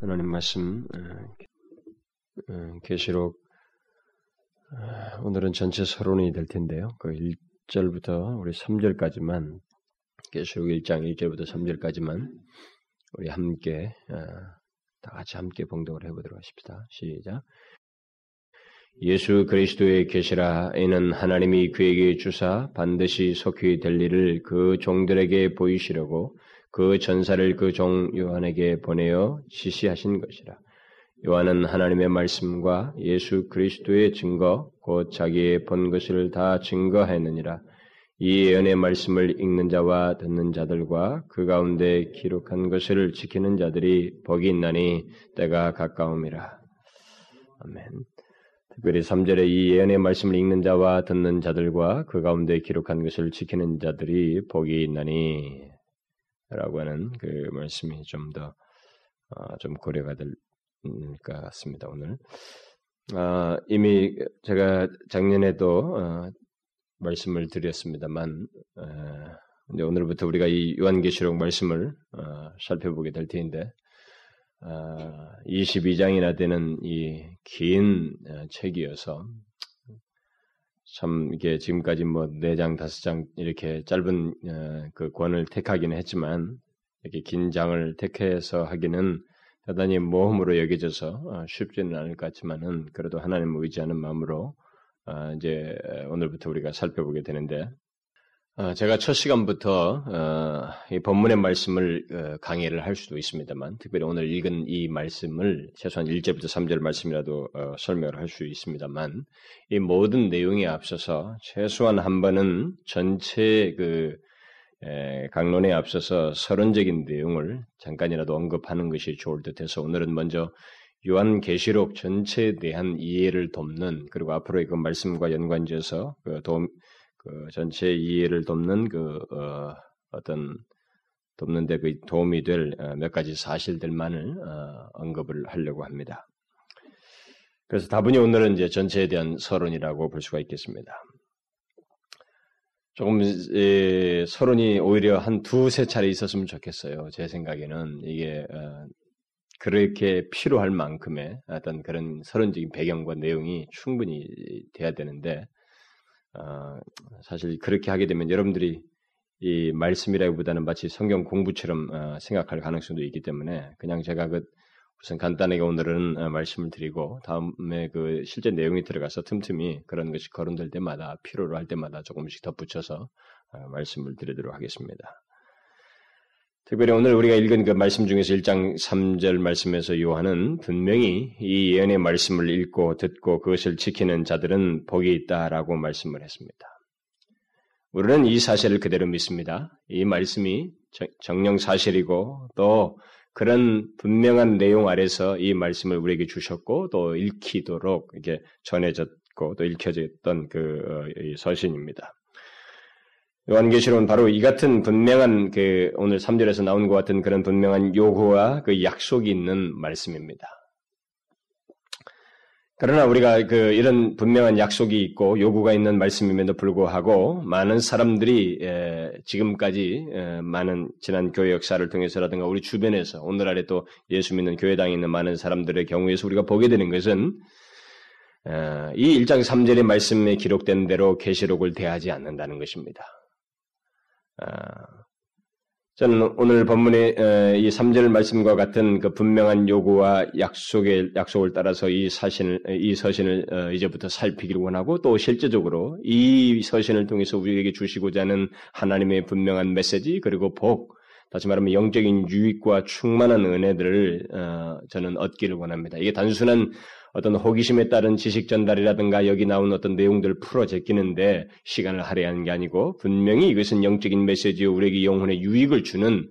하나님 말씀 어, 어, 계시록 어, 오늘은 전체 서론이 될 텐데요. 그 1절부터 우리 3절까지만 계시록 1장 1절부터 3절까지만 우리 함께 다 같이 함께 봉독을 해보도록 하십시다. 시작. 예수 그리스도의 계시라 이는 하나님이 그에게 주사 반드시 속히 될 일을 그 종들에게 보이시려고 그 전사를 그 종 요한에게 보내어 지시하신 것이라. 요한은 하나님의 말씀과 예수 그리스도의 증거, 곧 자기의 본 것을 다 증거하였느니라. 이 예언의 말씀을 읽는 자와 듣는 자들과 그 가운데 기록한 것을 지키는 자들이 복이 있나니 때가 가까움이라. 아멘. 특별히 3절에 이 예언의 말씀을 읽는 자와 듣는 자들과 그 가운데 기록한 것을 지키는 자들이 복이 있나니 라고 하는 그 말씀이 좀 더, 어, 좀 고려가 될 것 같습니다, 오늘. 아, 이미 제가 작년에도 어, 말씀을 드렸습니다만, 어, 이제 오늘부터 우리가 이 요한계시록 말씀을 어, 살펴보게 될 텐데, 22장이나 되는 이 긴 책이어서 참 이게 지금까지 뭐 네 장 다섯 장 이렇게 짧은 어, 그 권을 택하기는 했지만 이렇게 긴 장을 택해서 하기는 대단히 모험으로 여겨져서 어, 쉽지는 않을 것 같지만은 그래도 하나님을 의지하는 마음으로 어, 이제 오늘부터 우리가 살펴보게 되는데 어, 제가 첫 시간부터 어, 이 본문의 말씀을 어, 강의를 할 수도 있습니다만, 특별히 오늘 읽은 이 말씀을 최소한 1절부터 3절 말씀이라도 설명을 할 수 있습니다만, 이 모든 내용에 앞서서 최소한 한 번은 전체 그 강론에 앞서서 서론적인 내용을 잠깐이라도 언급하는 것이 좋을 듯해서 오늘은 먼저 요한 계시록 전체에 대한 이해를 돕는 그리고 앞으로의 그 말씀과 연관지어서 그 도움 그 전체 이해를 돕는 그 어, 떤 돕는데 그 도움이 될몇 어, 가지 사실들만을 어, 언급을 하려고 합니다. 그래서 다분히 오늘은 이제 전체에 대한 서론이라고 볼 수가 있겠습니다. 조금 에, 서론이 오히려 한 두세 차례 있었으면 좋겠어요. 제 생각에는 이게 어, 그렇게 필요할 만큼의 어떤 그런 서론적인 배경과 내용이 충분히 돼야 되는데 어, 사실 그렇게 하게 되면 여러분들이 이 말씀이라기보다는 마치 성경 공부처럼 어, 생각할 가능성도 있기 때문에 그냥 제가 그 우선 간단하게 오늘은 어, 말씀을 드리고 다음에 그 실제 내용이 들어가서 틈틈이 그런 것이 거론될 때마다 필요로 할 때마다 조금씩 덧붙여서 어, 말씀을 드리도록 하겠습니다. 특별히 오늘 우리가 읽은 그 말씀 중에서 1장 3절 말씀에서 요한은 분명히 이 예언의 말씀을 읽고 듣고 그것을 지키는 자들은 복이 있다라고 말씀을 했습니다. 우리는 이 사실을 그대로 믿습니다. 이 말씀이 정령 사실이고 또 그런 분명한 내용 아래서 이 말씀을 우리에게 주셨고 또 읽히도록 이게 전해졌고 또 읽혀졌던 그 어, 서신입니다. 요한계시록은 바로 이 같은 분명한 그 오늘 3절에서 나온 것 같은 그런 분명한 요구와 그 약속이 있는 말씀입니다. 그러나 우리가 그 이런 분명한 약속이 있고 요구가 있는 말씀임에도 불구하고 많은 사람들이 지금까지 많은 지난 교회 역사를 통해서라든가 우리 주변에서 오늘날에 또 예수 믿는 교회당에 있는 많은 사람들의 경우에서 우리가 보게 되는 것은 이 1장 3절의 말씀에 기록된 대로 계시록을 대하지 않는다는 것입니다. 아, 저는 오늘 본문의 이 3절 말씀과 같은 그 분명한 요구와 약속의 약속을 따라서 이 사신을 이 서신을 어, 이제부터 살피기를 원하고 또 실제적으로 이 서신을 통해서 우리에게 주시고자 하는 하나님의 분명한 메시지 그리고 복 다시 말하면 영적인 유익과 충만한 은혜들을 어, 저는 얻기를 원합니다. 이게 단순한 어떤 호기심에 따른 지식 전달이라든가 여기 나온 어떤 내용들을 풀어 제끼는데 시간을 할애하는 게 아니고 분명히 이것은 영적인 메시지요 우리에게 영혼의 유익을 주는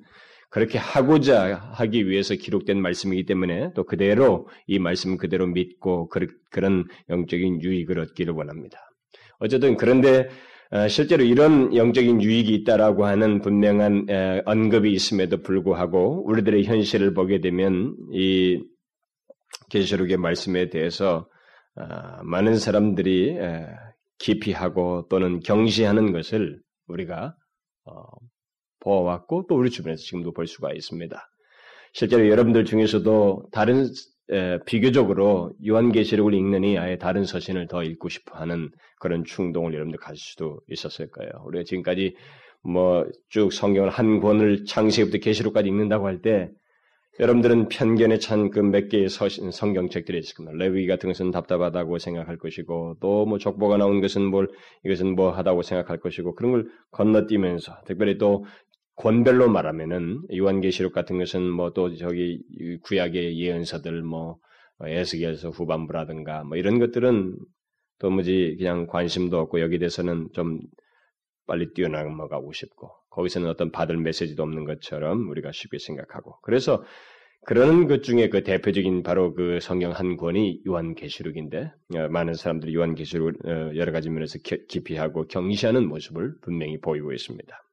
그렇게 하고자 하기 위해서 기록된 말씀이기 때문에 또 그대로 이 말씀 그대로 믿고 그런 영적인 유익을 얻기를 원합니다. 어쨌든 그런데 어, 실제로 이런 영적인 유익이 있다라고 하는 분명한 언급이 있음에도 불구하고 우리들의 현실을 보게 되면 이 계시록의 말씀에 대해서 아, 많은 사람들이 기피하고 또는 경시하는 것을 우리가 어, 보아왔고 또 우리 주변에서 지금도 볼 수가 있습니다. 실제로 여러분들 중에서도 다른 에, 비교적으로 요한계시록을 읽느니 아예 다른 서신을 더 읽고 싶어하는 그런 충동을 여러분들 가질 수도 있었을 거예요. 우리가 지금까지 뭐 쭉 성경을 한 권을 창세기부터 계시록까지 읽는다고 할 때 여러분들은 편견에 찬 그 몇 개의 서신, 성경책들이 있을 겁니다. 레위 같은 것은 답답하다고 생각할 것이고 또 뭐 족보가 나온 것은 뭘 이것은 뭐 하다고 생각할 것이고 그런 걸 건너뛰면서 특별히 또 권별로 말하면은 요한계시록 같은 것은 뭐 또 저기 구약의 예언서들 뭐 에스겔서 후반부라든가 뭐 이런 것들은 도무지 그냥 관심도 없고 여기 대해서는 좀 빨리 뛰어넘어가고 싶고 거기서는 어떤 받을 메시지도 없는 것처럼 우리가 쉽게 생각하고 그래서 그러는 것 중에 그 대표적인 바로 그 성경 한 권이 요한계시록인데 어, 많은 사람들이 요한계시록을 어, 여러 가지 면에서 기피하고 경시하는 모습을 분명히 보이고 있습니다.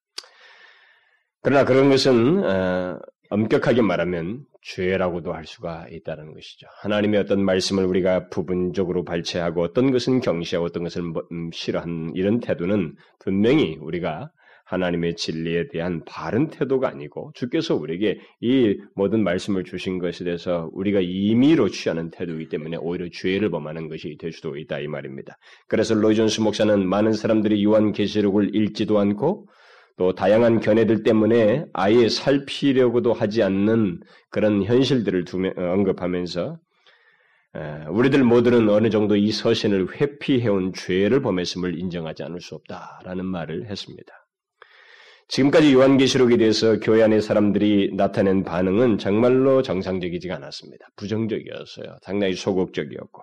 그러나 그런 것은 어, 엄격하게 말하면 죄라고도 할 수가 있다는 것이죠. 하나님의 어떤 말씀을 우리가 부분적으로 발췌하고 어떤 것은 경시하고 어떤 것을 뭐, 음, 싫어하는 이런 태도는 분명히 우리가 하나님의 진리에 대한 바른 태도가 아니고 주께서 우리에게 이 모든 말씀을 주신 것에 대해서 우리가 임의로 취하는 태도이기 때문에 오히려 죄를 범하는 것이 될 수도 있다 이 말입니다. 그래서 로이존스 목사는 많은 사람들이 요한 계시록을 읽지도 않고 또 다양한 견해들 때문에 아예 살피려고도 하지 않는 그런 현실들을 두며, 어, 언급하면서 우리들 모두는 어느 정도 이 서신을 회피해온 죄를 범했음을 인정하지 않을 수 없다라는 말을 했습니다. 지금까지 요한계시록에 대해서 교회 안의 사람들이 나타낸 반응은 정말로 정상적이지가 않았습니다. 부정적이었어요. 상당히 소극적이었고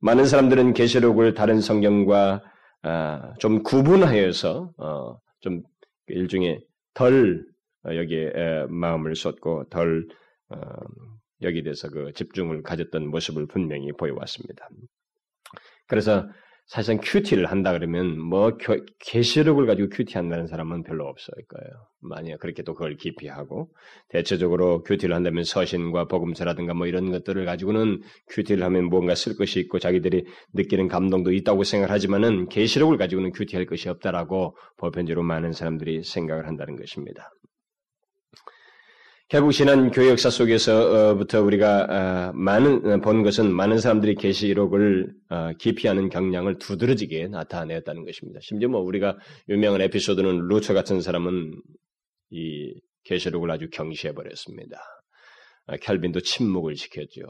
많은 사람들은 계시록을 다른 성경과 아, 좀 구분하여서 어, 좀 일종의 덜 어, 여기에 마음을 쏟고 덜 어, 여기에 대해서 그 집중을 가졌던 모습을 분명히 보여왔습니다. 그래서 사실상 큐티를 한다 그러면 뭐 계시록을 가지고 큐티한다는 사람은 별로 없을 거예요. 만약 그렇게 또 그걸 기피하고 대체적으로 큐티를 한다면 서신과 복음서라든가 뭐 이런 것들을 가지고는 큐티를 하면 뭔가 쓸 것이 있고 자기들이 느끼는 감동도 있다고 생각하지만은 계시록을 가지고는 큐티할 것이 없다라고 보편적으로 많은 사람들이 생각을 한다는 것입니다. 지난 교회 역사 속에서부터 우리가 어, 많은 어, 본 것은 많은 사람들이 계시록을 어, 기피하는 경향을 두드러지게 나타내었다는 것입니다. 심지어 뭐 우리가 유명한 에피소드는 루처 같은 사람은 이 계시록을 아주 경시해 버렸습니다. 켈빈도 침묵을 지켰죠.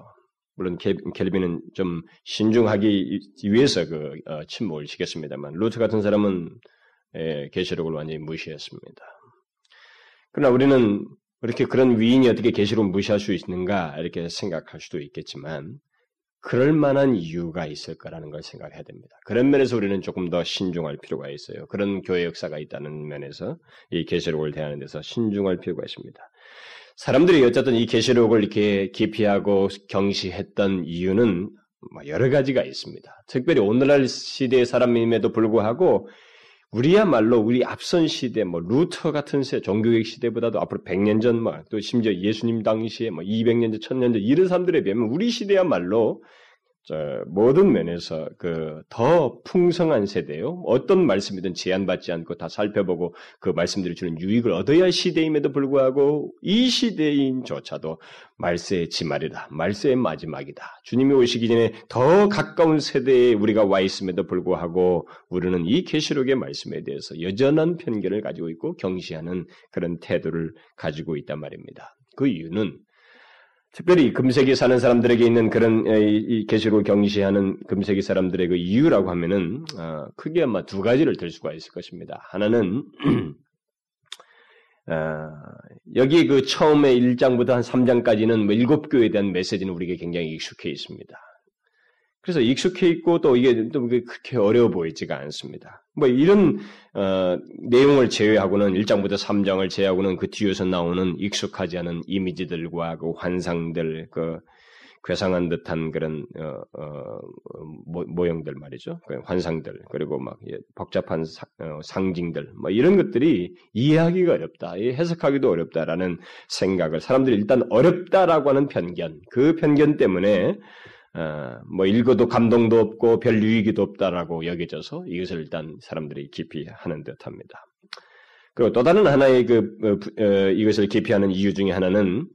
물론 켈빈은 좀 신중하기 위해서 그 침묵을 지켰습니다만 루처 같은 사람은 예, 계시록을 완전히 무시했습니다. 그러나 우리는 이렇게 그런 위인이 어떻게 계시로 무시할 수 있는가 이렇게 생각할 수도 있겠지만 그럴 만한 이유가 있을 거라는 걸 생각해야 됩니다. 그런 면에서 우리는 조금 더 신중할 필요가 있어요. 그런 교회 역사가 있다는 면에서 이 계시록을 대하는 데서 신중할 필요가 있습니다. 사람들이 어쨌든 이 계시록을 이렇게 기피하고 경시했던 이유는 뭐 여러 가지가 있습니다. 특별히 오늘날 시대의 사람임에도 불구하고 우리야말로 우리 앞선 시대, 뭐 루터 같은 세 종교개혁 시대보다도 앞으로 100년 전, 뭐 또 심지어 예수님 당시에 뭐 200년 전, 1000년 전 이런 사람들에 비하면 우리 시대야말로 저 모든 면에서 그 더 풍성한 세대요. 어떤 말씀이든 제한받지 않고 다 살펴보고 그 말씀들이 주는 유익을 얻어야 할 시대임에도 불구하고 이 시대인조차도 말세의 지말이다. 말세의 마지막이다. 주님이 오시기 전에 더 가까운 세대에 우리가 와 있음에도 불구하고 우리는 이 계시록의 말씀에 대해서 여전한 편견을 가지고 있고 경시하는 그런 태도를 가지고 있단 말입니다. 그 이유는 특별히 금세기 사는 사람들에게 있는 그런 이 계시록 경시하는 금세기 사람들의 그 이유라고 하면은 어, 크게 아마 두 가지를 들 수가 있을 것입니다. 하나는 어, 여기 그 처음에 1장부터 한 3장까지는 뭐 일곱 교회에 대한 메시지는 우리에게 굉장히 익숙해 있습니다. 그래서 익숙해 있고 또 이게 또 그렇게 어려워 보이지가 않습니다. 뭐 이런 어, 내용을 제외하고는 1장부터 3장을 제외하고는 그 뒤에서 나오는 익숙하지 않은 이미지들과 그 환상들, 그 괴상한 듯한 그런 어, 어, 모, 형들 말이죠. 그 환상들 그리고 막 예, 복잡한 사, 어, 상징들 뭐 이런 것들이 이해하기가 어렵다, 해석하기도 어렵다라는 생각을 사람들이 일단 어렵다라고 하는 편견, 그 편견 때문에 어, 뭐 읽어도 감동도 없고 별 유익이도 없다라고 여겨져서 이것을 일단 사람들이 깊이 하는 듯합니다. 그리고 또 다른 하나의 그 어, 어, 이것을 기피하는 이유 중에 하나는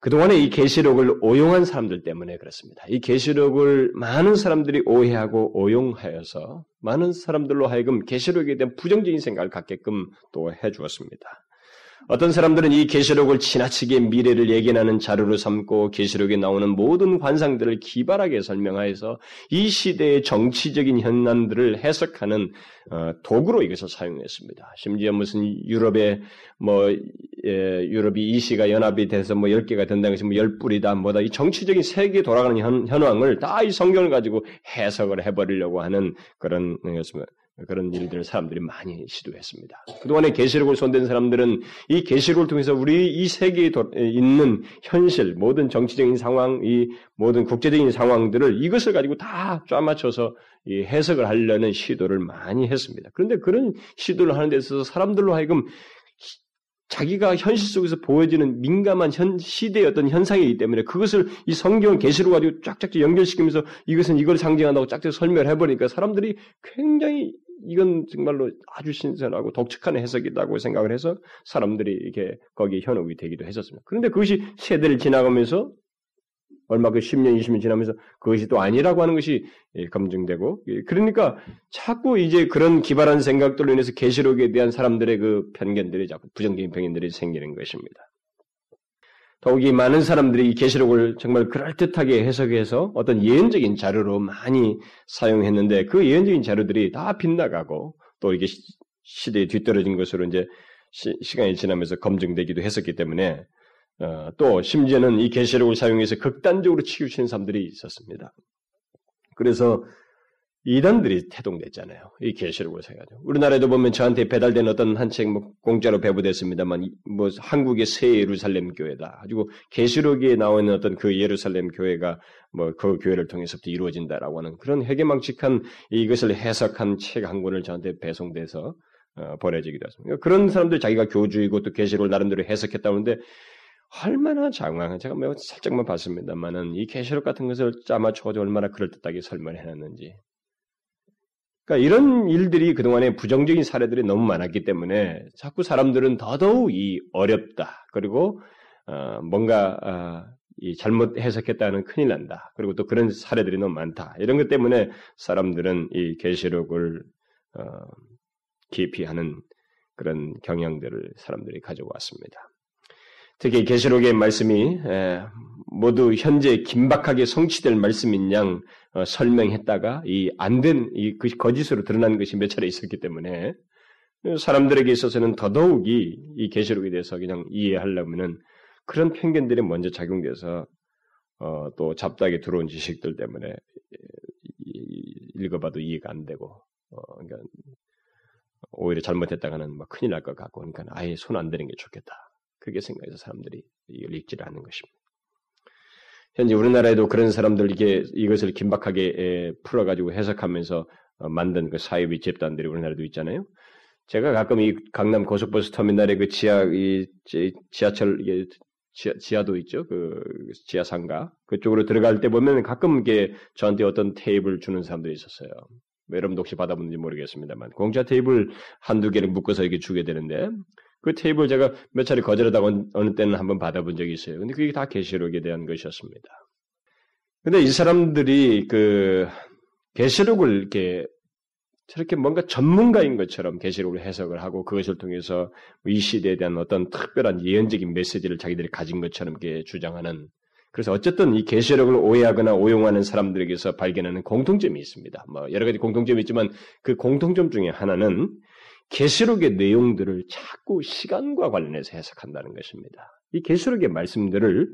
그동안에 이 계시록을 오용한 사람들 때문에 그렇습니다. 이 계시록을 많은 사람들이 오해하고 오용하여서 많은 사람들로 하여금 계시록에 대한 부정적인 생각을 갖게끔 또 해 주었습니다. 어떤 사람들은 이 계시록을 지나치게 미래를 예견하는 자료로 삼고 계시록에 나오는 모든 관상들을 기발하게 설명하여서 이 시대의 정치적인 현안들을 해석하는 어, 도구로 이것을 사용했습니다. 심지어 무슨 유럽의 뭐 예, 유럽이 이 시가 연합이 돼서 뭐 10개가 된다는 것이 뭐 10뿌리다 뭐다 이 정치적인 세계 돌아가는 현, 현황을 다 이 성경을 가지고 해석을 해버리려고 하는 그런 것입니다. 그런 일들을 사람들이 많이 시도했습니다. 그동안에 계시록을 손댄 사람들은 이 계시록을 통해서 우리 이 세계에 있는 현실, 모든 정치적인 상황, 이 모든 국제적인 상황들을 이것을 가지고 다 쫙맞춰서 해석을 하려는 시도를 많이 했습니다. 그런데 그런 시도를 하는 데 있어서 사람들로 하여금 자기가 현실 속에서 보여지는 민감한 현, 시대의 어떤 현상이기 때문에 그것을 이 성경 계시로 가지고 쫙쫙 연결시키면서 이것은 이걸 상징한다고 쫙쫙 설명을 해버리니까 사람들이 굉장히 이건 정말로 아주 신선하고 독특한 해석이라고 생각을 해서 사람들이 이렇게 거기에 현혹이 되기도 했었습니다. 그런데 그것이 세대를 지나가면서 얼마 그 10년, 20년 지나면서 그것이 또 아니라고 하는 것이 예, 검증되고 예, 그러니까 자꾸 이제 그런 기발한 생각들로 인해서 계시록에 대한 사람들의 그 편견들이 자꾸 부정적인 편견들이 생기는 것입니다. 더욱이 많은 사람들이 이 계시록을 정말 그럴듯하게 해석해서 어떤 예언적인 자료로 많이 사용했는데 그 예언적인 자료들이 다 빗나가고 또 이게 시대에 뒤떨어진 것으로 이제 시, 간이 지나면서 검증되기도 했었기 때문에 어, 또 심지어는 이 계시록을 사용해서 극단적으로 치우치는 사람들이 있었습니다. 그래서 이단들이 태동됐잖아요. 이 계시록을 사가지고 우리나라에도 보면 저한테 배달된 어떤 한 책 뭐 공짜로 배부됐습니다만 뭐 한국의 새 예루살렘 교회다. 가지고 계시록에 나와 있는 어떤 그 예루살렘 교회가 뭐 그 교회를 통해서부터 이루어진다라고 하는 그런 해괴망측한 이것을 해석한 책 한 권을 저한테 배송돼서 어, 보내지기도 했습니다. 그런 사람들 자기가 교주이고 또 계시록을 나름대로 해석했다는데 얼마나 장황한 제가 뭐 살짝만 봤습니다만은 이 계시록 같은 것을 짜맞춰가지고 얼마나 그럴듯하게 설명해놨는지 그러니까 이런 일들이 그동안에 부정적인 사례들이 너무 많았기 때문에 자꾸 사람들은 더더욱 이 어렵다. 그리고 어, 뭔가 어, 이 잘못 해석했다는 큰일 난다. 그리고 또 그런 사례들이 너무 많다. 이런 것 때문에 사람들은 이 계시록을 어, 기피하는 그런 경향들을 사람들이 가져 왔습니다. 특히 계시록의 말씀이 모두 현재 긴박하게 성취될 말씀인 양 어, 설명했다가 이 안 된이그 거짓으로 드러난 것이 몇 차례 있었기 때문에 사람들에게 있어서는 더더욱이 이 계시록에 대해서 그냥 이해하려면은 그런 편견들이 먼저 작용돼서 어, 또 잡다하게 들어온 지식들 때문에 읽어봐도 이해가 안 되고 어, 그러니까 오히려 잘못했다가는 막 큰일 날 것 같고 그러니까 아예 손 안 대는 게 좋겠다. 그렇게 생각해서 사람들이 이걸 읽지를 않는 것입니다. 현재 우리나라에도 그런 사람들 이게 이것을 긴박하게 풀어가지고 해석하면서 어, 만든 그 사이비 집단들이 우리나라에도 있잖아요. 제가 가끔 이 강남 고속버스 터미널의 그 지하 이 지하철 이게 지하, 지하 도 있죠. 그 지하 상가 그쪽으로 들어갈 때 보면 가끔 이게 저한테 어떤 테이블 주는 사람들이 있었어요. 뭐 여러분도 혹시 받아본지 모르겠습니다만 공짜 테이블 한두 개를 묶어서 이렇게 주게 되는데 그 테이블 제가 몇 차례 거절하다가 어느 때는 한번 받아본 적이 있어요. 근데 그게 다 계시록에 대한 것이었습니다. 근데 이 사람들이 그 계시록을 이렇게 저렇게 뭔가 전문가인 것처럼 계시록을 해석을 하고 그것을 통해서 이 시대에 대한 어떤 특별한 예언적인 메시지를 자기들이 가진 것처럼 이렇게 주장하는 그래서 어쨌든 이 계시록을 오해하거나 오용하는 사람들에게서 발견하는 공통점이 있습니다. 뭐 여러 가지 공통점이 있지만 그 공통점 중에 하나는 계시록의 내용들을 자꾸 시간과 관련해서 해석한다는 것입니다. 이 계시록의 말씀들을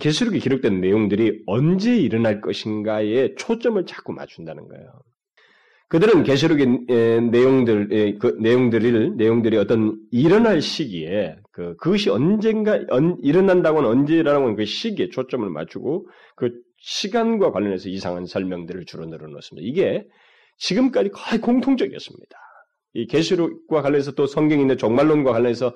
계시록에 기록된 내용들이 언제 일어날 것인가에 초점을 자꾸 맞춘다는 거예요. 그들은 계시록의 내용들 그 내용들을 내용들이 어떤 일어날 시기에 그 그것이 언젠가 언, 일어난다고는 언제라는 그 시기에 초점을 맞추고 그 시간과 관련해서 이상한 설명들을 주로 늘어놓습니다. 이게 지금까지 거의 공통적이었습니다. 이 계시록과 관련해서 또 성경에 있는 종말론과 관련해서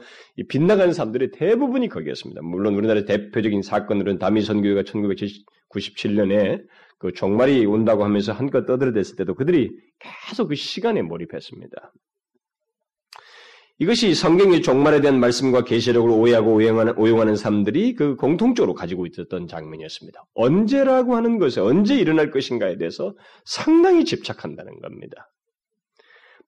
빗나가는 사람들이 대부분이 거기였습니다. 물론 우리나라의 대표적인 사건들은 다미 선교회가 1997년에 그 종말이 온다고 하면서 한껏 떠들어댔을 때도 그들이 계속 그 시간에 몰입했습니다. 이것이 성경의 종말에 대한 말씀과 계시록을 오해하고 오용하는, 오용하는 사람들이 그 공통적으로 가지고 있었던 장면이었습니다. 언제라고 하는 것에 언제 일어날 것인가에 대해서 상당히 집착한다는 겁니다.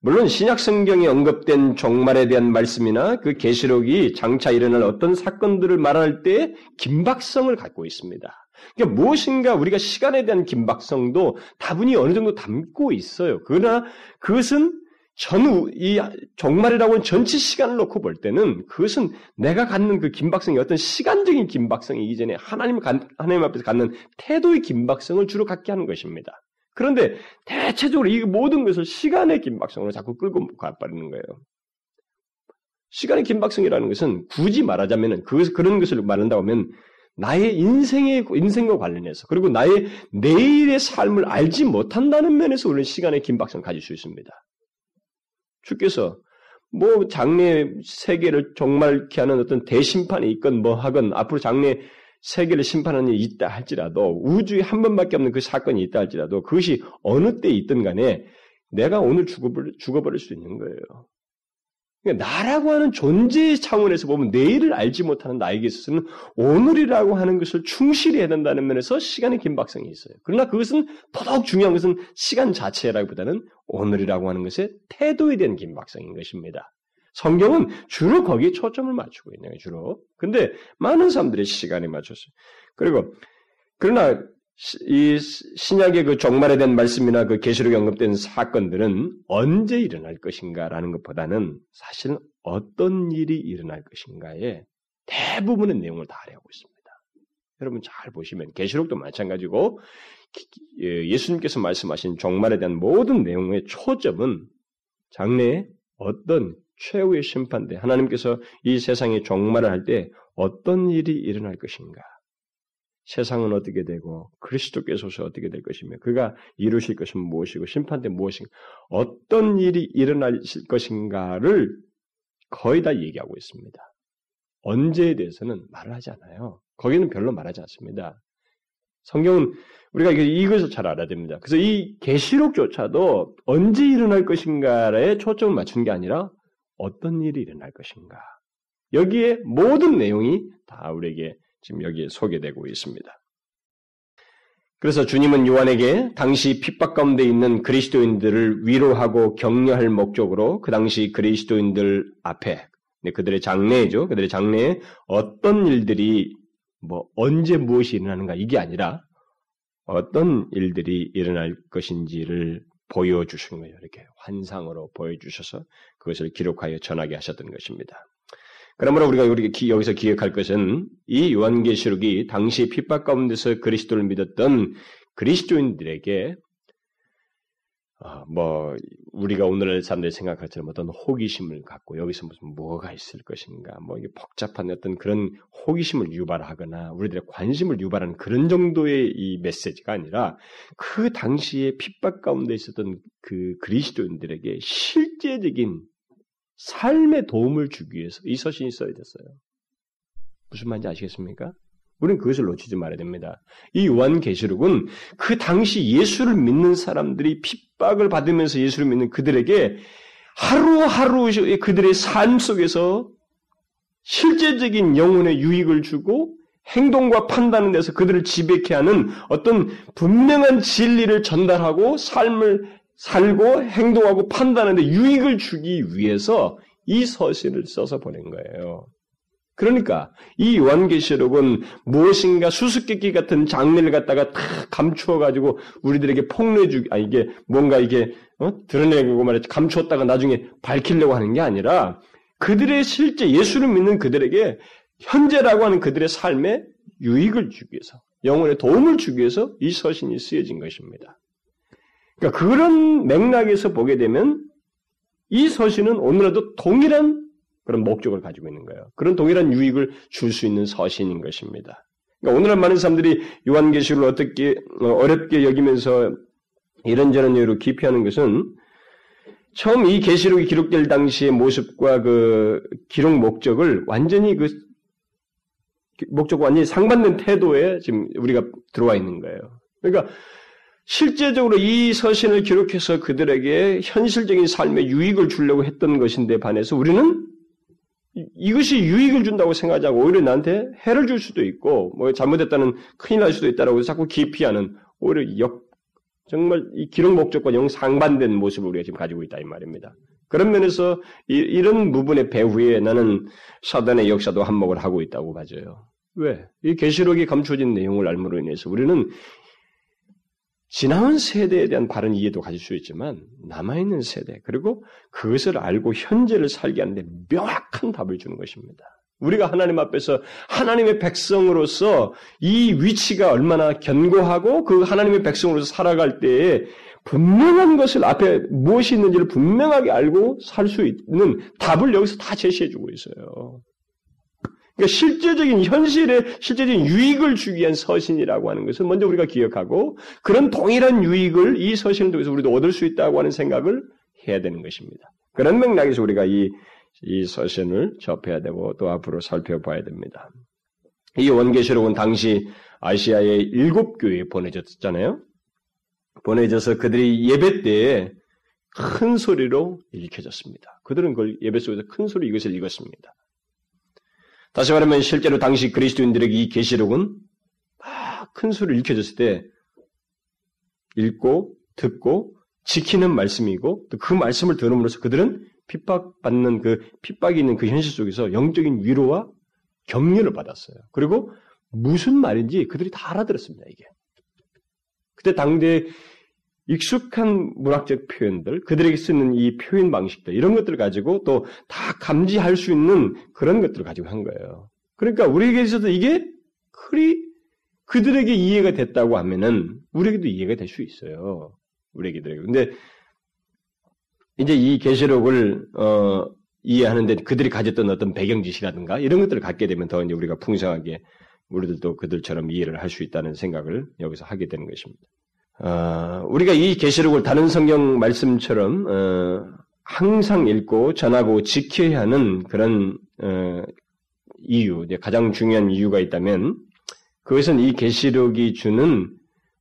물론 신약 성경에 언급된 종말에 대한 말씀이나 그 계시록이 장차 일어날 어떤 사건들을 말할 때 긴박성을 갖고 있습니다. 그러니까 무엇인가 우리가 시간에 대한 긴박성도 다분히 어느 정도 담고 있어요. 그러나 그것은 전후 이 종말이라고 하는 전체 시간을 놓고 볼 때는 그것은 내가 갖는 그 긴박성이 어떤 시간적인 긴박성이 이전에 하나님 하나님 앞에서 갖는 태도의 긴박성을 주로 갖게 하는 것입니다. 그런데 대체적으로 이 모든 것을 시간의 긴박성으로 자꾸 끌고 가버리는 거예요. 시간의 긴박성이라는 것은 굳이 말하자면은 그 그런 것을 말한다고 하면 나의 인생의 인생과 관련해서 그리고 나의 내일의 삶을 알지 못한다는 면에서 우리는 시간의 긴박성을 가질 수 있습니다. 주께서 뭐 장래 세계를 종말케 하는 어떤 대심판이 있건 뭐 하건 앞으로 장래 세계를 심판하는 일이 있다 할지라도 우주에 한 번밖에 없는 그 사건이 있다 할지라도 그것이 어느 때 있든 간에 내가 오늘 죽어버릴, 죽어버릴 수 있는 거예요. 그러니까 나라고 하는 존재의 차원에서 보면 내일을 알지 못하는 나에게 있어서는 오늘이라고 하는 것을 충실히 해야 된다는 면에서 시간의 긴박성이 있어요. 그러나 그것은 더더욱 중요한 것은 시간 자체라기보다는 오늘이라고 하는 것의 태도에 대한 긴박성인 것입니다. 성경은 주로 거기에 초점을 맞추고 거예요, 주로. 근데 많은 사람들이 시간에 맞췄어요. 그리고, 그러나 이 신약의 그 종말에 대한 말씀이나 그 계시록에 언급된 사건들은 언제 일어날 것인가라는 것보다는 사실 어떤 일이 일어날 것인가에 대부분의 내용을 다 하려고 있습니다. 여러분 잘 보시면 계시록도 마찬가지고 예, 예수님께서 말씀하신 종말에 대한 모든 내용의 초점은 장래에 어떤 최후의 심판대 하나님께서 이 세상에 종말을 할 때 어떤 일이 일어날 것인가 세상은 어떻게 되고 그리스도께서 어떻게 될 것이며 그가 이루실 것은 무엇이고 심판 때 무엇인가 어떤 일이 일어날 것인가를 거의 다 얘기하고 있습니다. 언제에 대해서는 말을 하지 않아요. 거기는 별로 말하지 않습니다. 성경은 우리가 이것을 잘 알아야 됩니다. 그래서 이 계시록조차도 언제 일어날 것인가에 초점을 맞춘 게 아니라 어떤 일이 일어날 것인가. 여기에 모든 내용이 다 우리에게 지금 여기에 소개되고 있습니다. 그래서 주님은 요한에게 당시 핍박 가운데 있는 그리스도인들을 위로하고 격려할 목적으로 그 당시 그리스도인들 앞에 네, 그들의 장래죠. 그들의 장래에 어떤 일들이 뭐 언제 무엇이 일어나는가 이게 아니라 어떤 일들이 일어날 것인지를 보여주신 거예요. 이렇게 환상으로 보여주셔서 그것을 기록하여 전하게 하셨던 것입니다. 그러므로 우리가 여기서 기억할 것은 이 요한계시록이 당시 핍박 가운데서 그리스도를 믿었던 그리스도인들에게 어, 뭐 우리가 오늘날 사람들이 생각할 처럼 어떤 호기심을 갖고 여기서 무슨 뭐가 있을 것인가 뭐 이게 복잡한 어떤 그런 호기심을 유발하거나 우리들의 관심을 유발하는 그런 정도의 이 메시지가 아니라 그 당시에 핍박 가운데 있었던 그 그리스도인들에게 실제적인 삶에 도움을 주기 위해서 이 서신이 써야 됐어요. 무슨 말인지 아시겠습니까? 우리는 그것을 놓치지 말아야 됩니다. 이 요한 계시록은 그 당시 예수를 믿는 사람들이 핍박을 받으면서 예수를 믿는 그들에게 하루하루 그들의 삶 속에서 실제적인 영혼의 유익을 주고 행동과 판단에 대해서 그들을 지배케 하는 어떤 분명한 진리를 전달하고 삶을 살고 행동하고 판단하는데 유익을 주기 위해서 이 서신을 써서 보낸 거예요. 그러니까 이 요한계시록은 무엇인가 수수께끼 같은 장면을 갖다가 다 감추어 가지고 우리들에게 폭로해 주기 아 이게 뭔가 이게 어? 드러내고 말해 감추었다가 나중에 밝히려고 하는 게 아니라 그들의 실제 예수를 믿는 그들에게 현재라고 하는 그들의 삶에 유익을 주기 위해서 영혼에 도움을 주기 위해서 이 서신이 쓰여진 것입니다. 그러니까 그런 맥락에서 보게 되면 이 서신은 오늘날도 동일한 그런 목적을 가지고 있는 거예요. 그런 동일한 유익을 줄 수 있는 서신인 것입니다. 그러니까 오늘날 많은 사람들이 요한계시를 어떻게 어, 어렵게 여기면서 이런저런 이유로 기피하는 것은 처음 이 계시록이 기록될 당시의 모습과 그 기록 목적을 완전히 그 목적 완전히 상반된 태도에 지금 우리가 들어와 있는 거예요. 그러니까 실제적으로 이 서신을 기록해서 그들에게 현실적인 삶의 유익을 주려고 했던 것인데 반해서 우리는 이것이 유익을 준다고 생각하지 않고 오히려 나한테 해를 줄 수도 있고 뭐 잘못했다는 큰일 날 수도 있다라고 자꾸 기피하는 오히려 역 정말 이 기록 목적과 영 상반된 모습을 우리가 지금 가지고 있다 이 말입니다. 그런 면에서 이, 런 부분의 배후에 나는 사단의 역사도 한몫을 하고 있다고 봐져요. 왜? 이 계시록이 감춰진 내용을 알므로 인해서 우리는 지나온 세대에 대한 바른 이해도 가질 수 있지만 남아있는 세대 그리고 그것을 알고 현재를 살게 하는데 명확한 답을 주는 것입니다. 우리가 하나님 앞에서 하나님의 백성으로서 이 위치가 얼마나 견고하고 그 하나님의 백성으로서 살아갈 때에 분명한 것을 앞에 무엇이 있는지를 분명하게 알고 살 수 있는 답을 여기서 다 제시해주고 있어요. 그러니까 실제적인 현실에 실제적인 유익을 주기 위한 서신이라고 하는 것을 먼저 우리가 기억하고 그런 동일한 유익을 이 서신을 통해서 우리도 얻을 수 있다고 하는 생각을 해야 되는 것입니다. 그런 맥락에서 우리가 이, 이 서신을 접해야 되고 또 앞으로 살펴봐야 됩니다. 이 원계시록은 당시 아시아의 일곱 교회에 보내졌잖아요. 보내져서 그들이 예배 때에 큰 소리로 읽혀졌습니다. 그들은 그걸 예배 속에서 큰 소리 이것을 읽었습니다. 다시 말하면 실제로 당시 그리스도인들에게 이 계시록은 큰 소리를 읽혀졌을 때 읽고 듣고 지키는 말씀이고 또 그 말씀을 들음으로써 그들은 핍박받는 그 핍박이 있는 그 현실 속에서 영적인 위로와 격려를 받았어요. 그리고 무슨 말인지 그들이 다 알아들었습니다. 이게 그때 당대 익숙한 문학적 표현들, 그들에게 쓰는 이 표현 방식들, 이런 것들을 가지고 또 다 감지할 수 있는 그런 것들을 가지고 한 거예요. 그러니까 우리에게 있어서 이게 그리 그들에게 이해가 됐다고 하면은 우리에게도 이해가 될 수 있어요. 우리에게도. 근데 이제 이 계시록을 어, 이해하는데 그들이 가졌던 어떤 배경 지시라든가 이런 것들을 갖게 되면 더 이제 우리가 풍성하게 우리들도 그들처럼 이해를 할 수 있다는 생각을 여기서 하게 되는 것입니다. 어, 우리가 이 계시록을 다른 성경 말씀처럼 어, 항상 읽고 전하고 지켜야 하는 그런 어, 이유, 가장 중요한 이유가 있다면 그것은 이 계시록이 주는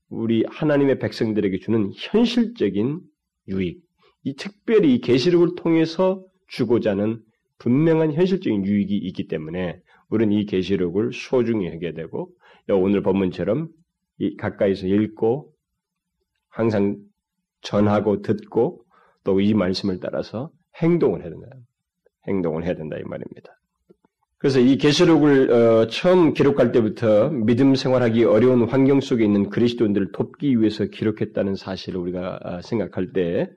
우리 하나님의 백성들에게 주는 현실적인 유익, 이 특별히 이 계시록을 통해서 주고자 하는 분명한 현실적인 유익이 있기 때문에 우리는 이 계시록을 소중히 하게 되고 오늘 본문처럼 가까이서 읽고 항상 전하고 듣고 또 이 말씀을 따라서 행동을 해야 된다. 행동을 해야 된다 이 말입니다. 그래서 이 계시록을 어, 처음 기록할 때부터 믿음 생활하기 어려운 환경 속에 있는 그리스도인들을 돕기 위해서 기록했다는 사실을 우리가 어, 생각할 때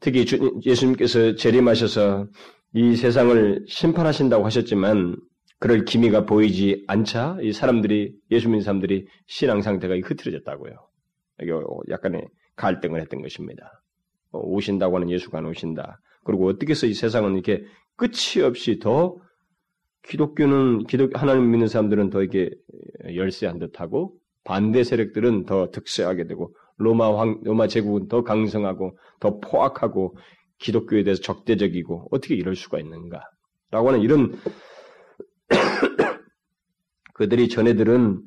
특히 주, 예수님께서 재림하셔서 이 세상을 심판하신다고 하셨지만 그럴 기미가 보이지 않자 이 사람들이 예수 믿는 사람들이 신앙 상태가 흐트러졌다고요. 약간의 갈등을 했던 것입니다. 어, 오신다고 하는 예수가 안 오신다. 그리고 어떻게 해서 이 세상은 이렇게 끝이 없이 더 기독교는 기독 하나님 믿는 사람들은 더 이게 열세한 듯하고 반대 세력들은 더 득세하게 되고 로마 황 로마 제국은 더 강성하고 더 포악하고 기독교에 대해서 적대적이고 어떻게 이럴 수가 있는가라고 하는 이런 그들이 전해들은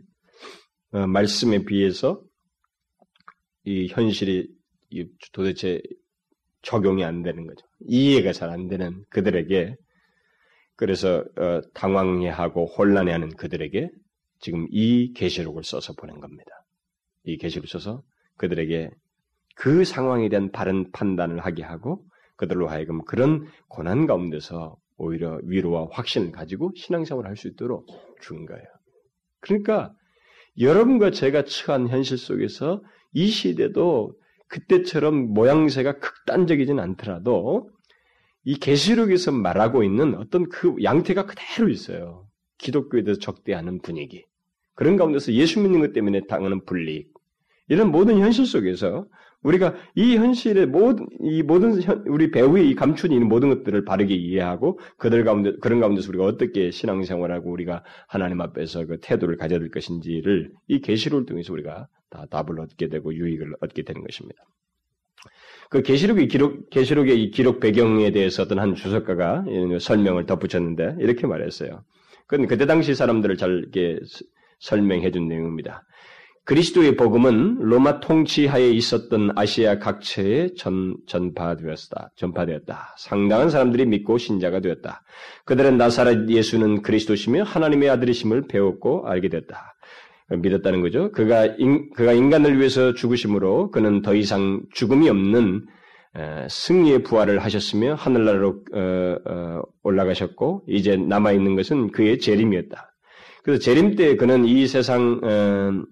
어, 말씀에 비해서 이 현실이 도대체 적용이 안 되는 거죠. 이해가 잘 안 되는 그들에게 그래서 어, 당황해하고 혼란해하는 그들에게 지금 이 계시록을 써서 보낸 겁니다. 이 계시록을 써서 그들에게 그 상황에 대한 바른 판단을 하게 하고 그들로 하여금 그런 고난 가운데서 오히려 위로와 확신을 가지고 신앙생활을 할 수 있도록 준 거예요. 그러니까 여러분과 제가 처한 현실 속에서 이 시대도 그때처럼 모양새가 극단적이진 않더라도 이 계시록에서 말하고 있는 어떤 그 양태가 그대로 있어요. 기독교에 대해서 적대하는 분위기. 그런 가운데서 예수 믿는 것 때문에 당하는 불이익. 이런 모든 현실 속에서 우리가 이 현실의 모든 이 모든 현, 우리 배후에 이 감춘 있는 모든 것들을 바르게 이해하고 그들 가운데 그런 가운데서 우리가 어떻게 신앙생활하고 우리가 하나님 앞에서 그 태도를 가져야 될 것인지를 이 계시록을 통해서 우리가 다 답을 얻게 되고 유익을 얻게 되는 것입니다. 그 계시록의 기록 계시록의 이 기록 배경에 대해서 어떤 한 주석가가 설명을 덧붙였는데 이렇게 말했어요. 그건 그때 당시 사람들을 잘 이렇게 설명해 준 내용입니다. 그리스도의 복음은 로마 통치하에 있었던 아시아 각처에 전, 전파되었다. 전파되었다. 상당한 사람들이 믿고 신자가 되었다. 그들은 나사렛 예수는 그리스도시며 하나님의 아들이심을 배웠고 알게 됐다. 믿었다는 거죠. 그가, 인, 그가 인간을 위해서 죽으심으로 그는 더 이상 죽음이 없는 에, 승리의 부활을 하셨으며 하늘나라로 어, 어, 올라가셨고 이제 남아 있는 것은 그의 재림이었다. 그래서 재림 때 그는 이 세상 어, 어,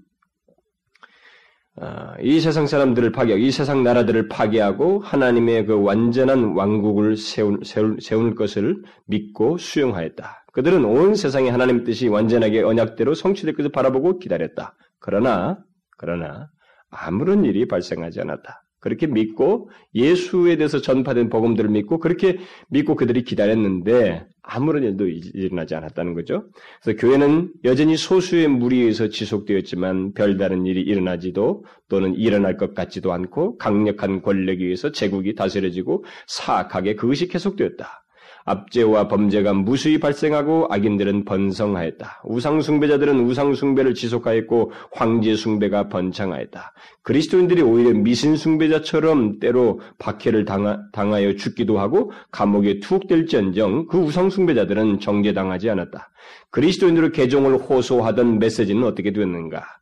이 세상 사람들을 파괴하고 이 세상 나라들을 파괴하고 하나님의 그 완전한 왕국을 세울, 세울, 세울 것을 믿고 수용하였다. 그들은 온 세상에 하나님 뜻이 완전하게 언약대로 성취될 것을 바라보고 기다렸다. 그러나 그러나 아무런 일이 발생하지 않았다. 그렇게 믿고 예수에 대해서 전파된 복음들을 믿고 그렇게 믿고 그들이 기다렸는데 아무런 일도 일어나지 않았다는 거죠. 그래서 교회는 여전히 소수의 무리에서 지속되었지만 별다른 일이 일어나지도 또는 일어날 것 같지도 않고 강력한 권력에 의해서 제국이 다스려지고 사악하게 그것이 계속되었다. 압제와 범죄가 무수히 발생하고 악인들은 번성하였다. 우상숭배자들은 우상숭배를 지속하였고 황제숭배가 번창하였다. 그리스도인들이 오히려 미신숭배자처럼 때로 박해를 당하, 당하여 죽기도 하고 감옥에 투옥될지언정 그 우상숭배자들은 정죄당하지 않았다. 그리스도인으로 개종을 호소하던 메시지는 어떻게 되었는가?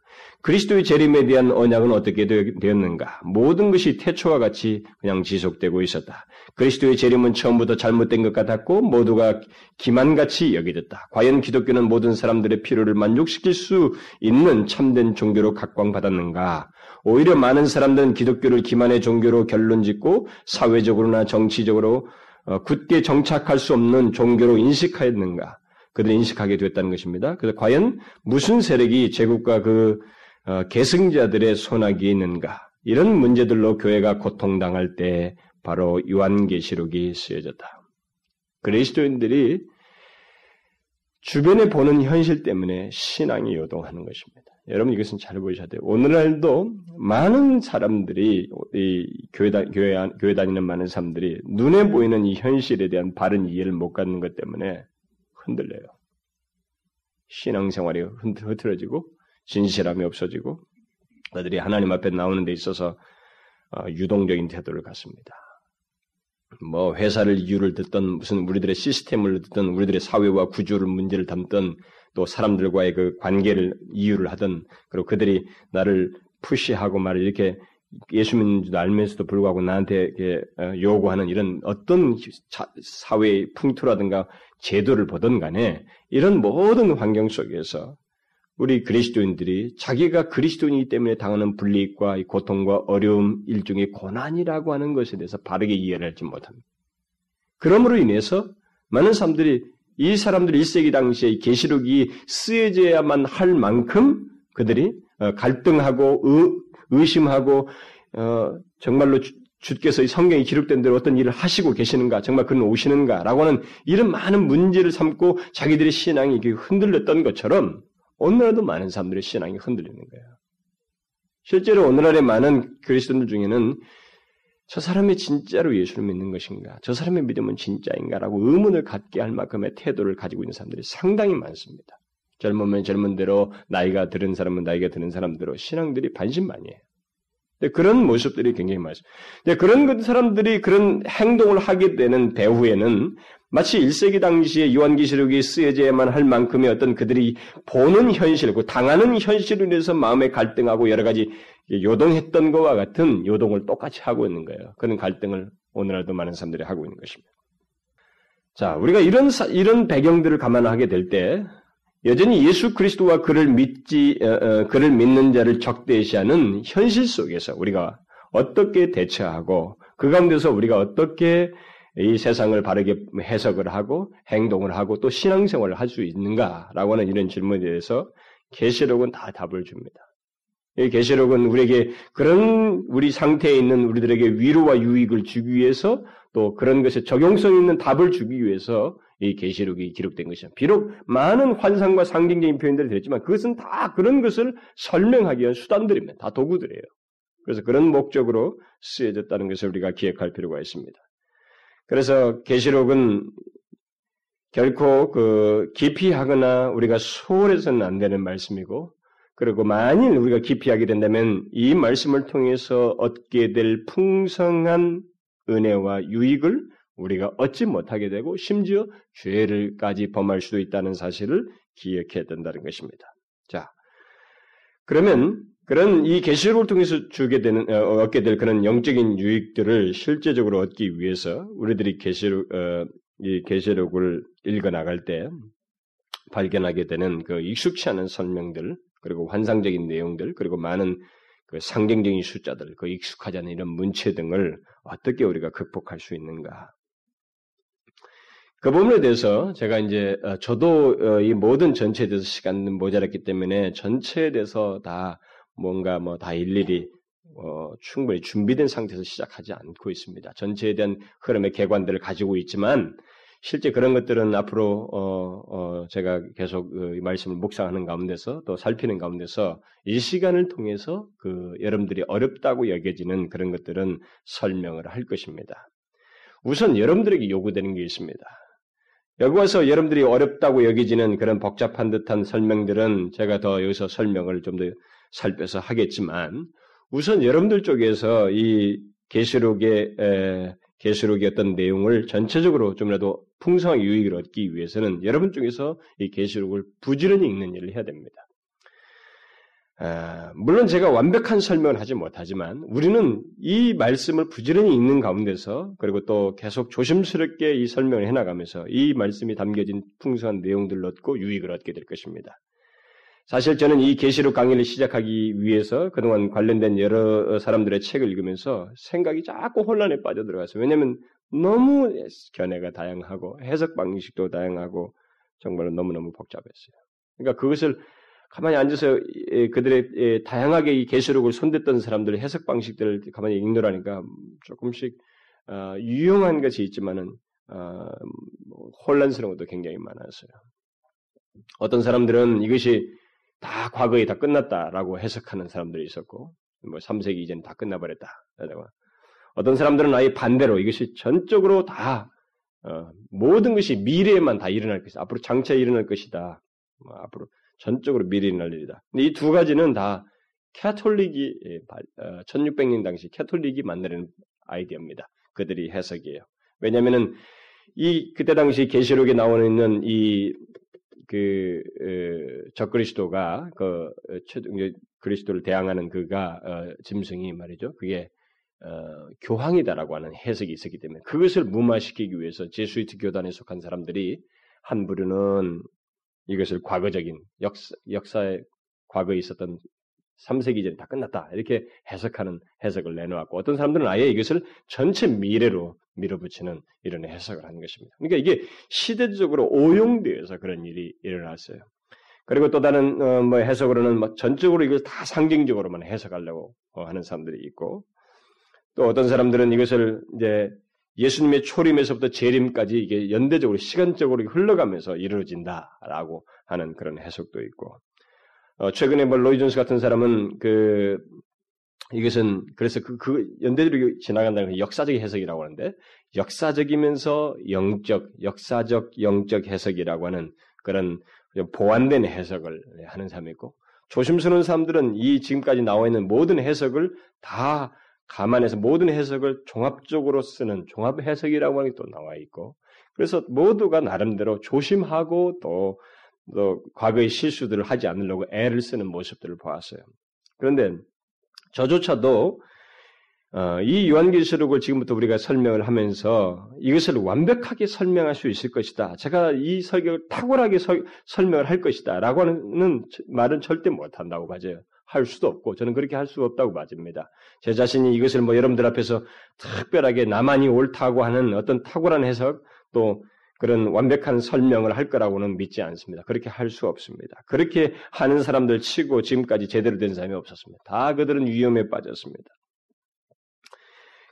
그리스도의 재림에 대한 언약은 어떻게 되었는가? 모든 것이 태초와 같이 그냥 지속되고 있었다. 그리스도의 재림은 처음부터 잘못된 것 같았고 모두가 기만같이 여겨졌다. 과연 기독교는 모든 사람들의 필요를 만족시킬 수 있는 참된 종교로 각광받았는가? 오히려 많은 사람들은 기독교를 기만의 종교로 결론짓고 사회적으로나 정치적으로 어, 굳게 정착할 수 없는 종교로 인식하였는가? 그들이 인식하게 되었다는 것입니다. 그래서 과연 무슨 세력이 제국과 그 어, 계승자들의 손아귀에 있는가? 이런 문제들로 교회가 고통당할 때 바로 요한계시록이 쓰여졌다. 그리스도인들이 주변에 보는 현실 때문에 신앙이 요동하는 것입니다. 여러분 이것은 잘 보셔야 돼요. 오늘날도 많은 사람들이 이 교회, 다, 교회, 교회 다니는 많은 사람들이 눈에 보이는 이 현실에 대한 바른 이해를 못 갖는 것 때문에 흔들려요. 신앙생활이 흐트러지고 진실함이 없어지고 그들이 하나님 앞에 나오는 데 있어서 어, 유동적인 태도를 갖습니다. 뭐 회사를 이유를 듣던 무슨 우리들의 시스템을 듣던 우리들의 사회와 구조를 문제를 담던 또 사람들과의 그 관계를 이유를 하던 그리고 그들이 나를 푸시하고 말을 이렇게 예수 믿는 줄 알면서도 불구하고 나한테 어, 요구하는 이런 어떤 사회의 풍토라든가 제도를 보든 간에 이런 모든 환경 속에서 우리 그리스도인들이 자기가 그리스도인이기 때문에 당하는 불이익과 고통과 어려움 일종의 고난이라고 하는 것에 대해서 바르게 이해를 하지 못합니다. 그러므로 인해서 많은 사람들이 이 사람들 1세기 당시에 계시록이 쓰여져야만 할 만큼 그들이 어, 갈등하고 의, 심하고 어, 정말로 주께서 성경에 기록된 대로 어떤 일을 하시고 계시는가, 정말 그는 오시는가라고 하는 이런 많은 문제를 삼고 자기들의 신앙이 흔들렸던 것처럼 오늘날도 많은 사람들의 신앙이 흔들리는 거예요. 실제로 오늘날의 많은 그리스도인들 중에는 저 사람이 진짜로 예수를 믿는 것인가? 저 사람의 믿음은 진짜인가라고 의문을 갖게 할 만큼의 태도를 가지고 있는 사람들이 상당히 많습니다. 젊으면 젊은 대로 나이가 들은 사람은 나이가 드는 사람대로 신앙들이 반신반의해요. 그런 모습들이 굉장히 많습니다. 그런 사람들이 그런 행동을 하게 되는 배후에는 마치 1세기 당시에 요한계시록이 쓰여져야만 할 만큼의 어떤 그들이 보는 현실, 그 당하는 현실로 인해서 마음의 갈등하고 여러 가지 요동했던 것과 같은 요동을 똑같이 하고 있는 거예요. 그런 갈등을 오늘날도 많은 사람들이 하고 있는 것입니다. 자, 우리가 이런, 이런 배경들을 감안하게 될 때, 여전히 예수 그리스도와 그를 믿지, 어, 어, 그를 믿는 자를 적대시하는 현실 속에서 우리가 어떻게 대처하고, 그 가운데서 우리가 어떻게 이 세상을 바르게 해석을 하고 행동을 하고 또 신앙생활을 할 수 있는가라고 하는 이런 질문에 대해서 계시록은 다 답을 줍니다. 이 계시록은 우리에게 그런 우리 상태에 있는 우리들에게 위로와 유익을 주기 위해서 또 그런 것에 적용성 있는 답을 주기 위해서 이 계시록이 기록된 것이죠. 비록 많은 환상과 상징적인 표현들이 되었지만 그것은 다 그런 것을 설명하기 위한 수단들입니다. 다 도구들이에요. 그래서 그런 목적으로 쓰여졌다는 것을 우리가 기억할 필요가 있습니다. 그래서 계시록은 결코 그 기피하거나 우리가 소홀해서는 안 되는 말씀이고 그리고 만일 우리가 깊이 하게 된다면 이 말씀을 통해서 얻게 될 풍성한 은혜와 유익을 우리가 얻지 못하게 되고 심지어 죄를까지 범할 수도 있다는 사실을 기억해야 된다는 것입니다. 자, 그러면 그런 이 계시록을 통해서 주게 되는 어, 얻게 될 그런 영적인 유익들을 실제적으로 얻기 위해서 우리들이 계시록 어, 이 계시록을 읽어 나갈 때 발견하게 되는 그 익숙치 않은 설명들 그리고 환상적인 내용들 그리고 많은 그 상징적인 숫자들 그 익숙하지 않은 이런 문체 등을 어떻게 우리가 극복할 수 있는가. 그 부분에 대해서 제가 이제 어, 저도 어, 이 모든 전체에 대해서 시간은 모자랐기 때문에 전체에 대해서 다 뭔가 뭐 다 일일이 어, 충분히 준비된 상태에서 시작하지 않고 있습니다. 전체에 대한 흐름의 개관들을 가지고 있지만 실제 그런 것들은 앞으로 어, 어, 제가 계속 그 말씀을 묵상하는 가운데서 또 살피는 가운데서 이 시간을 통해서 그 여러분들이 어렵다고 여겨지는 그런 것들은 설명을 할 것입니다. 우선 여러분들에게 요구되는 게 있습니다. 여기 와서 여러분들이 어렵다고 여기지는 그런 복잡한 듯한 설명들은 제가 더 여기서 설명을 좀 더 살펴서 하겠지만 우선 여러분들 쪽에서 이 계시록의 계시록의 어떤 내용을 전체적으로 좀이라도 풍성한 유익을 얻기 위해서는 여러분 쪽에서 이 계시록을 부지런히 읽는 일을 해야 됩니다. 아, 물론 제가 완벽한 설명을 하지 못하지만 우리는 이 말씀을 부지런히 읽는 가운데서 그리고 또 계속 조심스럽게 이 설명을 해나가면서 이 말씀이 담겨진 풍성한 내용들을 얻고 유익을 얻게 될 것입니다. 사실 저는 이 계시록 강의를 시작하기 위해서 그동안 관련된 여러 사람들의 책을 읽으면서 생각이 자꾸 혼란에 빠져들어갔어요. 왜냐하면 너무 견해가 다양하고 해석 방식도 다양하고 정말로 너무너무 복잡했어요. 그러니까 그것을 가만히 앉아서 그들의 다양하게 이 계시록을 손댔던 사람들의 해석 방식들을 가만히 읽노라니까 조금씩 어, 유용한 것이 있지만은 어, 뭐 혼란스러운 것도 굉장히 많았어요. 어떤 사람들은 이것이 다 과거에 다 끝났다라고 해석하는 사람들이 있었고, 뭐 3세기 이전 다 끝나버렸다. 어떤 사람들은 아예 반대로 이것이 전적으로 다 어, 모든 것이 미래에만 다 일어날 것이다. 앞으로 장차 일어날 것이다. 뭐 앞으로 전적으로 미래에 일어날 일이다. 근데 이 두 가지는 다 캐톨릭이 1600년 예, 당시 캐톨릭이 만드는 아이디어입니다. 그들이 해석이에요. 왜냐하면은 이 그때 당시 계시록에 나오는 이 그 적그리스도가 그 최종 그리스도를 대항하는 그가 어, 짐승이 말이죠. 그게 어, 교황이다라고 하는 해석이 있었기 때문에 그것을 무마시키기 위해서 제수이트 교단에 속한 사람들이 한 부류는 이것을 과거적인 역사, 역사의 과거에 있었던 3세기 전에 다 끝났다. 이렇게 해석하는 해석을 내놓았고 어떤 사람들은 아예 이것을 전체 미래로 밀어붙이는 이런 해석을 하는 것입니다. 그러니까 이게 시대적으로 오용되어서 그런 일이 일어났어요. 그리고 또 다른 어, 뭐 해석으로는 뭐 전적으로 이걸 다 상징적으로만 해석하려고 하는 사람들이 있고 또 어떤 사람들은 이것을 이제 예수님의 초림에서부터 재림까지 이게 연대적으로 시간적으로 흘러가면서 이루어진다라고 하는 그런 해석도 있고 어, 최근에 뭐 로이 존스 같은 사람은 그 이것은 그래서 그, 그 연대적으로 지나간다는 그 역사적 해석이라고 하는데 역사적이면서 영적 역사적 영적 해석이라고 하는 그런 보완된 해석을 하는 사람이 있고 조심스러운 사람들은 이 지금까지 나와 있는 모든 해석을 다 감안해서 모든 해석을 종합적으로 쓰는 종합 해석이라고 하는 게 또 나와 있고 그래서 모두가 나름대로 조심하고 또, 또 과거의 실수들을 하지 않으려고 애를 쓰는 모습들을 보았어요. 그런데 저조차도 어, 이 요한계시록을 지금부터 우리가 설명을 하면서 이것을 완벽하게 설명할 수 있을 것이다. 제가 이 설교를 탁월하게 서, 설명을 할 것이다. 라고 하는 말은 절대 못한다고 봐져요. 할 수도 없고 저는 그렇게 할 수 없다고 맞습니다. 제 자신이 이것을 뭐 여러분들 앞에서 특별하게 나만이 옳다고 하는 어떤 탁월한 해석 또 그런 완벽한 설명을 할 거라고는 믿지 않습니다. 그렇게 할 수 없습니다. 그렇게 하는 사람들 치고 지금까지 제대로 된 사람이 없었습니다. 다 그들은 위험에 빠졌습니다.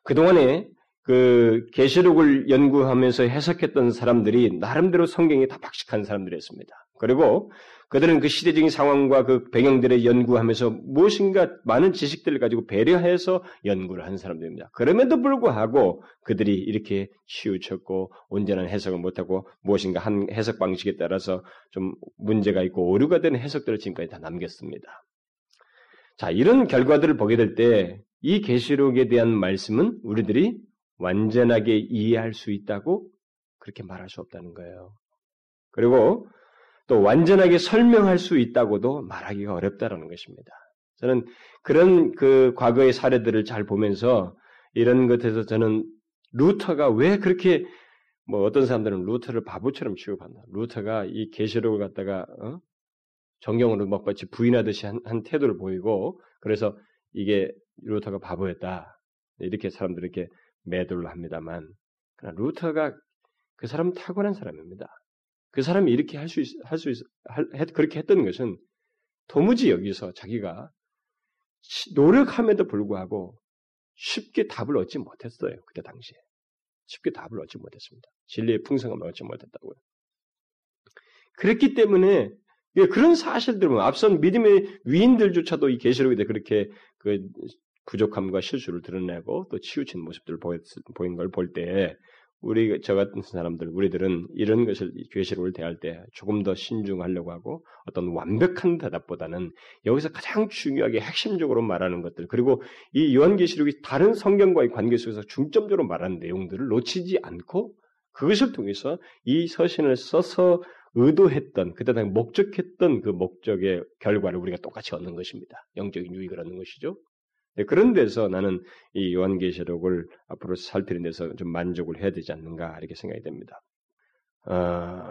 그동안에 그 계시록을 연구하면서 해석했던 사람들이 나름대로 성경에 다 박식한 사람들이었습니다. 그리고 그들은 그 시대적인 상황과 그 배경들을 연구하면서 무엇인가 많은 지식들을 가지고 배려해서 연구를 한 사람들입니다. 그럼에도 불구하고 그들이 이렇게 치우쳤고 온전한 해석을 못하고 무엇인가 한 해석 방식에 따라서 좀 문제가 있고 오류가 되는 해석들을 지금까지 다 남겼습니다. 자, 이런 결과들을 보게 될 때 이 계시록에 대한 말씀은 우리들이 완전하게 이해할 수 있다고 그렇게 말할 수 없다는 거예요. 그리고 또 완전하게 설명할 수 있다고도 말하기가 어렵다라는 것입니다. 저는 그런 그 과거의 사례들을 잘 보면서 이런 것에서 저는 루터가 왜 그렇게 뭐 어떤 사람들은 루터를 바보처럼 취급한다. 루터가 이 계시록을 갖다가 어? 정경으로 막 마치 부인하듯이 한, 한, 태도를 보이고 그래서 이게 루터가 바보였다. 이렇게 사람들이 이렇게 매도를 합니다만 그러나 루터가 그 사람 탁월한 사람입니다. 그 사람이 이렇게 할 수 있, 할 수 있, 할, 그렇게 했던 것은 도무지 여기서 자기가 노력함에도 불구하고 쉽게 답을 얻지 못했어요. 그때 당시에. 쉽게 답을 얻지 못했습니다. 진리의 풍성함을 얻지 못했다고요. 그랬기 때문에 그런 사실들은 앞선 믿음의 위인들조차도 이 계시록에 대해 그렇게 그 부족함과 실수를 드러내고 또 치우친 모습들을 보인 걸 볼 때 우리 저 같은 사람들 우리들은 이런 것을 계시록을 대할 때 조금 더 신중하려고 하고 어떤 완벽한 대답보다는 여기서 가장 중요하게 핵심적으로 말하는 것들 그리고 이 요한계시록이 다른 성경과의 관계 속에서 중점적으로 말하는 내용들을 놓치지 않고 그것을 통해서 이 서신을 써서 의도했던 그때 당시 목적했던 그 목적의 결과를 우리가 똑같이 얻는 것입니다. 영적인 유익을 얻는 것이죠. 네, 그런 데서 나는 이 요한계시록을 앞으로 살피는 데서 좀 만족을 해야 되지 않는가 이렇게 생각이 됩니다. 어,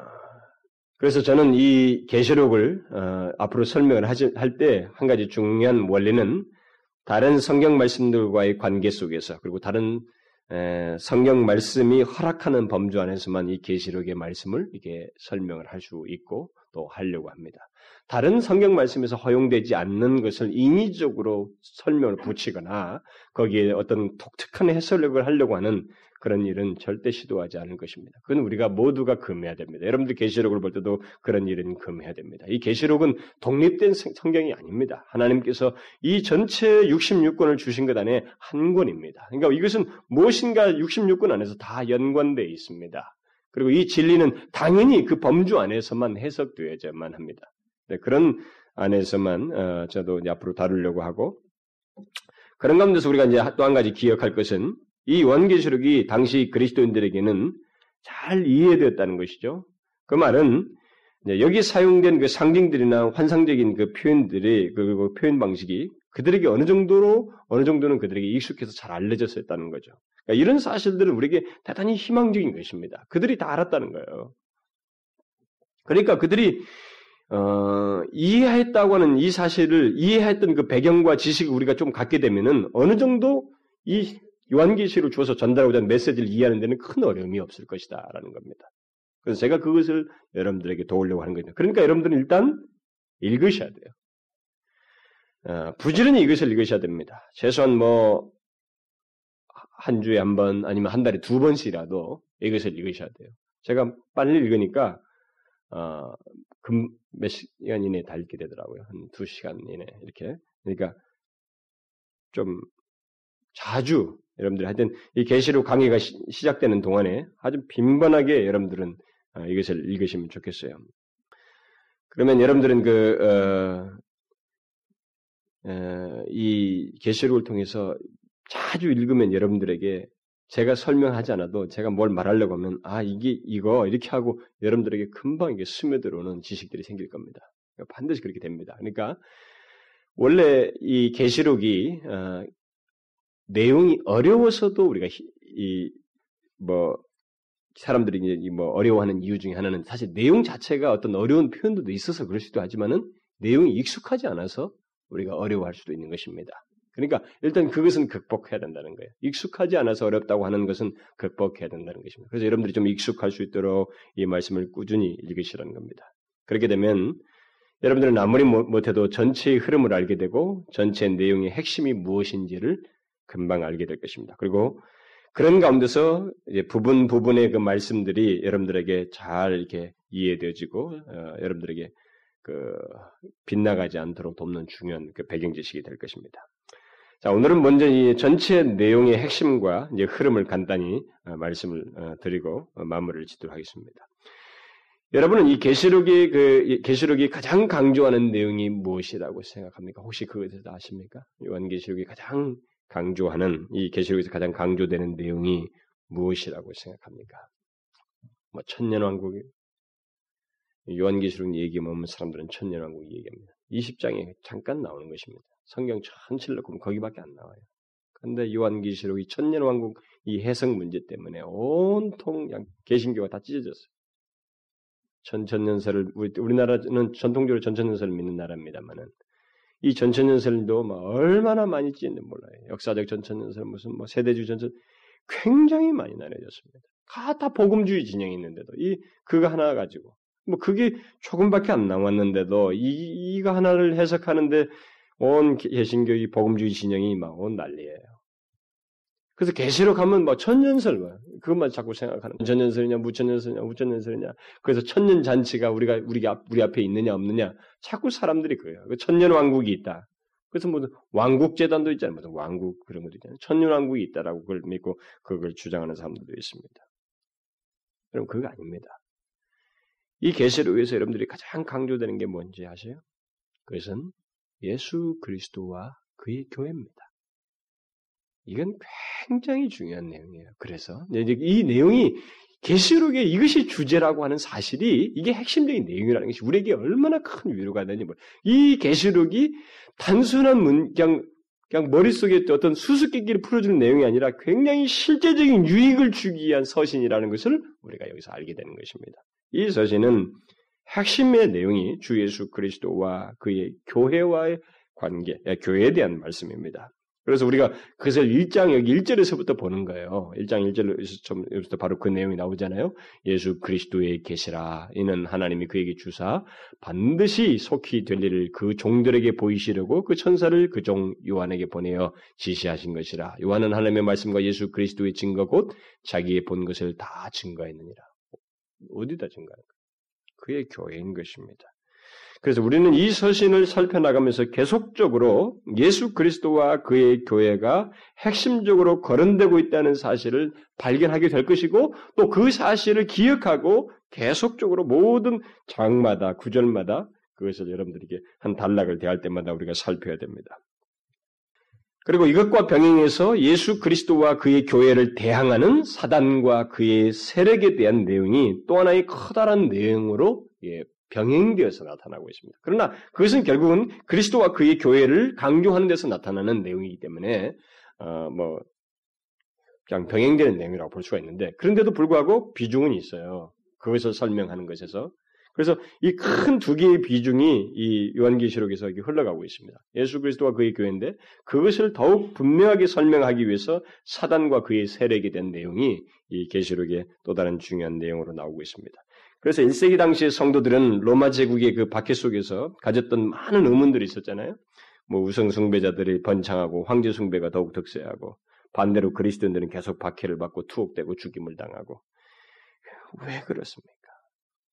그래서 저는 이 계시록을 어, 앞으로 설명을 할 때 한 가지 중요한 원리는 다른 성경 말씀들과의 관계 속에서 그리고 다른 에, 성경 말씀이 허락하는 범주 안에서만 이 계시록의 말씀을 이게 설명을 할 수 있고 또 하려고 합니다. 다른 성경 말씀에서 허용되지 않는 것을 인위적으로 설명을 붙이거나 거기에 어떤 독특한 해설력을 하려고 하는 그런 일은 절대 시도하지 않을 것입니다. 그건 우리가 모두가 금해야 됩니다. 여러분들 계시록을 볼 때도 그런 일은 금해야 됩니다. 이 계시록은 독립된 성경이 아닙니다. 하나님께서 이 전체 66권을 주신 것 안에 한 권입니다. 그러니까 이것은 무엇인가 66권 안에서 다 연관되어 있습니다. 그리고 이 진리는 당연히 그 범주 안에서만 해석되어야만 합니다. 네, 그런 안에서만 어, 저도 앞으로 다루려고 하고 그런 가운데서 우리가 이제 또 한 가지 기억할 것은 이 원계시록이 당시 그리스도인들에게는 잘 이해되었다는 것이죠. 그 말은 여기 사용된 그 상징들이나 환상적인 그 표현들이 그, 그 표현 방식이 그들에게 어느 정도로 어느 정도는 그들에게 익숙해서 잘 알려졌었다는 거죠. 그러니까 이런 사실들은 우리에게 대단히 희망적인 것입니다. 그들이 다 알았다는 거예요. 그러니까 그들이 어, 이해했다고 하는 이 사실을 이해했던 그 배경과 지식을 우리가 좀 갖게 되면은 어느 정도 이 요한계시를 주어서 전달하고자 하는 메시지를 이해하는 데는 큰 어려움이 없을 것이다라는 겁니다. 그래서 제가 그것을 여러분들에게 도우려고 하는 거죠. 그러니까 여러분들은 일단 읽으셔야 돼요. 어, 부지런히 이것을 읽으셔야 됩니다. 최소한 뭐, 한 주에 한 번, 아니면 한 달에 두 번씩이라도 이것을 읽으셔야 돼요. 제가 빨리 읽으니까, 어, 금, 몇 시간 이내에 다 읽게 되더라고요. 한 두 시간 이내, 이렇게. 그러니까, 좀, 자주 여러분들 하여튼 이 계시록 강의가 시, 작되는 동안에 아주 빈번하게 여러분들은 어, 이것을 읽으시면 좋겠어요. 그러면 여러분들은 그, 어, 어, 이 계시록을 통해서 자주 읽으면 여러분들에게 제가 설명하지 않아도 제가 뭘 말하려고 하면 아 이게 이거 이렇게 하고 여러분들에게 금방 이게 스며들어오는 지식들이 생길 겁니다. 반드시 그렇게 됩니다. 그러니까 원래 이 계시록이 어, 내용이 어려워서도 우리가 이뭐 사람들이 이제 뭐 어려워하는 이유 중에 하나는 사실 내용 자체가 어떤 어려운 표현들도 있어서 그럴 수도 하지만은 내용이 익숙하지 않아서 우리가 어려워할 수도 있는 것입니다. 그러니까 일단 그것은 극복해야 된다는 거예요. 익숙하지 않아서 어렵다고 하는 것은 극복해야 된다는 것입니다. 그래서 여러분들이 좀 익숙할 수 있도록 이 말씀을 꾸준히 읽으시라는 겁니다. 그렇게 되면 여러분들은 아무리 못해도 전체의 흐름을 알게 되고 전체 내용의 핵심이 무엇인지를 금방 알게 될 것입니다. 그리고 그런 가운데서 부분 부분의 그 말씀들이 여러분들에게 잘 이렇게 이해되어지고 어, 여러분들에게 그 빗나가지 않도록 돕는 중요한 그 배경 지식이 될 것입니다. 자, 오늘은 먼저 이 전체 내용의 핵심과 이제 흐름을 간단히 어, 말씀을 어, 드리고 어, 마무리를 짓도록 하겠습니다. 여러분은 이 계시록이 그 계시록이 가장 강조하는 내용이 무엇이라고 생각합니까? 혹시 그것에 대해서 아십니까? 요한계시록이 가장 강조하는 이 계시록에서 가장 강조되는 내용이 무엇이라고 생각합니까? 뭐 천년왕국이 요한계시록 얘기하면 사람들은 천년왕국 얘기합니다. 20장에 잠깐 나오는 것입니다. 성경 전체를 놓고 거기밖에 안 나와요. 근데 요한계시록 이 천년 왕국 이 해석 문제 때문에 온통 개신교가 다 찢어졌어요. 전천년설을 우리, 우리나라는 전통적으로 전천년설을 믿는 나라입니다만은 이 전천년설도 뭐 얼마나 많이 찢는지 몰라요. 역사적 전천년설 무슨 뭐 세대주 전천 굉장히 많이 나눠졌습니다. 다 복음주의 진영이 있는데도 이 그거 하나 가지고 뭐 그게 조금밖에 안 남았는데도 이 이거 하나를 해석하는데 온 개신교의 복음주의 진영이 막 온 난리예요. 그래서 계시록 하면 뭐 천년설 뭐 그것만 자꾸 생각하는 천년설이냐 무천년설이냐 무천년설이냐 그래서 천년 잔치가 우리가 우리 앞 우리 앞에 있느냐 없느냐 자꾸 사람들이 그래요. 그 천년 왕국이 있다. 그래서 무슨 왕국 재단도 있잖아요. 무슨 왕국 그런 것도 있잖아요. 천년 왕국이 있다라고 그걸 믿고 그걸 주장하는 사람들도 있습니다. 여러분 그거 아닙니다. 이 계시록에서 여러분들이 가장 강조되는 게 뭔지 아세요? 그것은 예수 그리스도와 그의 교회입니다. 이건 굉장히 중요한 내용이에요. 그래서 이 내용이 계시록에 이것이 주제라고 하는 사실이 이게 핵심적인 내용이라는 것이 우리에게 얼마나 큰 위로가 되는지 이 계시록이 단순한 문 그냥 그냥 머릿속에 어떤 수수께끼를 풀어주는 내용이 아니라 굉장히 실제적인 유익을 주기 위한 서신이라는 것을 우리가 여기서 알게 되는 것입니다. 이 서신은 핵심의 내용이 주 예수 그리스도와 그의 교회와의 관계, 예, 교회에 대한 말씀입니다. 그래서 우리가 그것을 1장 여기 1절에서부터 보는 거예요. 1장 1절에서 바로 그 내용이 나오잖아요. 예수 그리스도의 계시라. 이는 하나님이 그에게 주사 반드시 속히 될 일을 그 종들에게 보이시려고 그 천사를 그 종 요한에게 보내어 지시하신 것이라. 요한은 하나님의 말씀과 예수 그리스도의 증거 곧 자기의 본 것을 다 증거했느니라. 어디다 증거할까? 그의 교회인 것입니다. 그래서 우리는 이 서신을 살펴나가면서 계속적으로 예수 그리스도와 그의 교회가 핵심적으로 거론되고 있다는 사실을 발견하게 될 것이고 또 그 사실을 기억하고 계속적으로 모든 장마다 구절마다 그것을 여러분들에게 한 단락을 대할 때마다 우리가 살펴야 됩니다. 그리고 이것과 병행해서 예수 그리스도와 그의 교회를 대항하는 사단과 그의 세력에 대한 내용이 또 하나의 커다란 내용으로 예, 병행되어서 나타나고 있습니다. 그러나 그것은 결국은 그리스도와 그의 교회를 강조하는 데서 나타나는 내용이기 때문에 어, 뭐 그냥 병행되는 내용이라고 볼 수가 있는데 그런데도 불구하고 비중은 있어요. 그것을 설명하는 것에서 그래서 이 큰 두 개의 비중이 이 요한계시록에서 흘러가고 있습니다. 예수 그리스도와 그의 교회인데 그것을 더욱 분명하게 설명하기 위해서 사단과 그의 세력에 대한 내용이 이 계시록의 또 다른 중요한 내용으로 나오고 있습니다. 그래서 1세기 당시의 성도들은 로마 제국의 그 박해 속에서 가졌던 많은 의문들이 있었잖아요. 뭐 우성 숭배자들이 번창하고 황제 숭배가 더욱 득세하고 반대로 그리스도인들은 계속 박해를 받고 투옥되고 죽임을 당하고 왜 그렇습니까?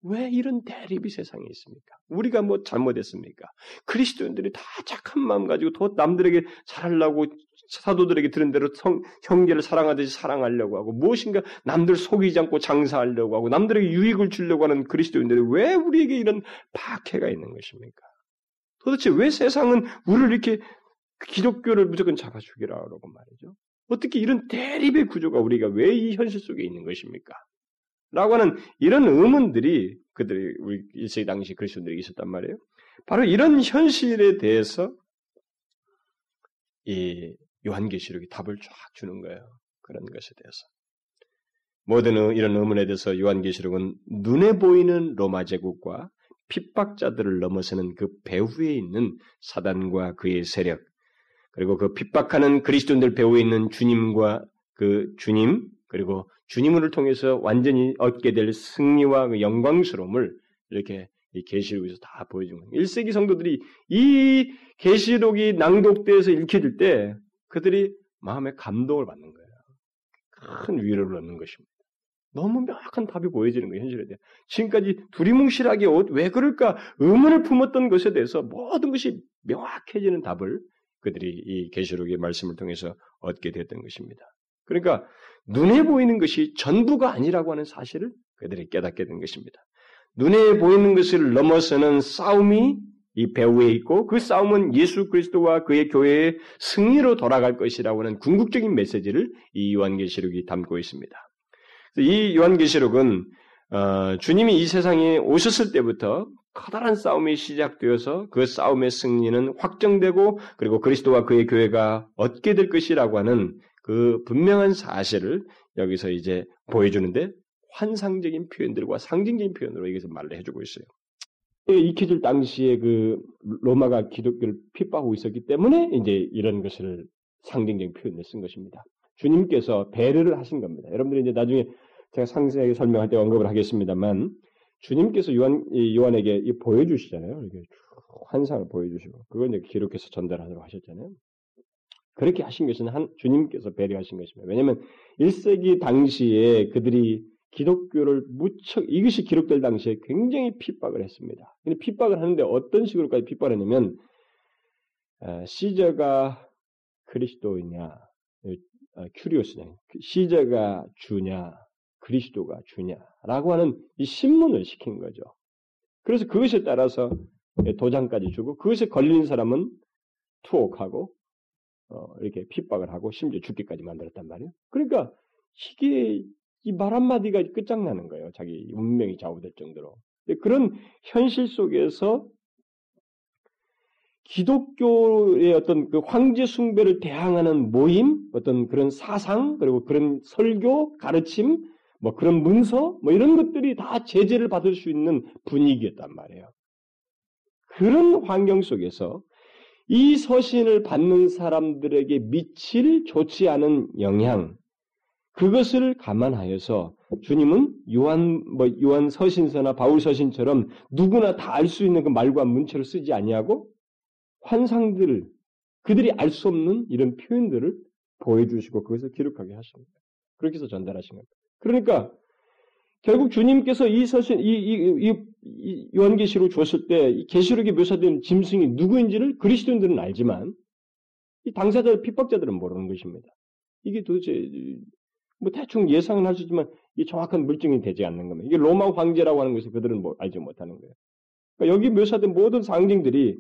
왜 이런 대립이 세상에 있습니까? 우리가 뭐 잘못했습니까? 그리스도인들이 다 착한 마음 가지고 더 남들에게 잘하려고 사도들에게 들은 대로 성, 형제를 사랑하듯이 사랑하려고 하고 무엇인가 남들 속이지 않고 장사하려고 하고 남들에게 유익을 주려고 하는 그리스도인들이 왜 우리에게 이런 박해가 있는 것입니까? 도대체 왜 세상은 우리를 이렇게 기독교를 무조건 잡아 죽이라고 말이죠? 어떻게 이런 대립의 구조가 우리가 왜 이 현실 속에 있는 것입니까? 라고 하는 이런 의문들이 그들이 우리 1세기 당시 그리스도인들에게 있었단 말이에요. 바로 이런 현실에 대해서 이 요한계시록이 답을 쫙 주는 거예요. 그런 것에 대해서. 모든 이런 의문에 대해서 요한계시록은 눈에 보이는 로마 제국과 핍박자들을 넘어서는 그 배후에 있는 사단과 그의 세력, 그리고 그 핍박하는 그리스도인들 배후에 있는 주님과 그 주님, 그리고 주님을 통해서 완전히 얻게 될 승리와 그 영광스러움을 이렇게 이 계시록에서 다 보여주는 거예요. 1세기 성도들이 이 계시록이 낭독돼서 읽혀질 때 그들이 마음에 감동을 받는 거예요. 큰 위로를 얻는 것입니다. 너무 명확한 답이 보여지는 거예요, 현실에 대해. 지금까지 두리뭉실하게 왜 그럴까 의문을 품었던 것에 대해서 모든 것이 명확해지는 답을 그들이 이 계시록의 말씀을 통해서 얻게 됐던 것입니다. 그러니까 눈에 보이는 것이 전부가 아니라고 하는 사실을 그들이 깨닫게 된 것입니다. 눈에 보이는 것을 넘어서는 싸움이 이 배후에 있고 그 싸움은 예수 그리스도와 그의 교회의 승리로 돌아갈 것이라고 하는 궁극적인 메시지를 이 요한계시록이 담고 있습니다. 이 요한계시록은 어, 주님이 이 세상에 오셨을 때부터 커다란 싸움이 시작되어서 그 싸움의 승리는 확정되고 그리고 그리스도와 그의 교회가 얻게 될 것이라고 하는 그 분명한 사실을 여기서 이제 보여주는데 환상적인 표현들과 상징적인 표현으로 여기서 말을 해주고 있어요. 익혀질 당시에 그 로마가 기독교를 핍박하고 있었기 때문에 이제 이런 것을 상징적인 표현을 쓴 것입니다. 주님께서 배려를 하신 겁니다. 여러분들이 이제 나중에 제가 상세하게 설명할 때 언급을 하겠습니다만 주님께서 요한, 요한에게 보여주시잖아요. 이렇게 환상을 보여주시고 그걸 이제 기록해서 전달하도록 하셨잖아요. 그렇게 하신 것은 한 주님께서 배려하신 것입니다. 왜냐하면 1세기 당시에 그들이 기독교를 무척 이것이 기록될 당시에 굉장히 핍박을 했습니다. 근데 핍박을 하는데 어떤 식으로까지 핍박을 했냐면 어, 시저가 그리스도이냐, 어, 큐리오스냐, 시저가 주냐, 그리스도가 주냐라고 하는 이 신문을 시킨 거죠. 그래서 그것에 따라서 도장까지 주고 그것에 걸린 사람은 투옥하고 어, 이렇게 핍박을 하고 심지어 죽기까지 만들었단 말이에요. 그러니까 이게 이 말 한마디가 끝장나는 거예요. 자기 운명이 좌우될 정도로. 그런 현실 속에서 기독교의 어떤 그 황제 숭배를 대항하는 모임, 어떤 그런 사상, 그리고 그런 설교, 가르침, 뭐 그런 문서, 뭐 이런 것들이 다 제재를 받을 수 있는 분위기였단 말이에요. 그런 환경 속에서 이 서신을 받는 사람들에게 미칠 좋지 않은 영향, 그것을 감안하여서 주님은 요한 뭐 요한 서신서나 바울 서신처럼 누구나 다 알 수 있는 그 말과 문체를 쓰지 아니하고 환상들을 그들이 알 수 없는 이런 표현들을 보여주시고 그것을 기록하게 하십니다. 그렇게 해서 전달하신 겁니다. 그러니까 결국 주님께서 이 서신 이, 이, 이, 이 요한계시록 줬을 때 계시록에 묘사된 짐승이 누구인지를 그리스도인들은 알지만 이 당사자 핍박자들은 모르는 것입니다. 이게 도대체 뭐 대충 예상은 할 수 있지만 이 정확한 물증이 되지 않는 겁니다. 이게 로마 황제라고 하는 것을 그들은 뭐 알지 못하는 거예요. 그러니까 여기 묘사된 모든 상징들이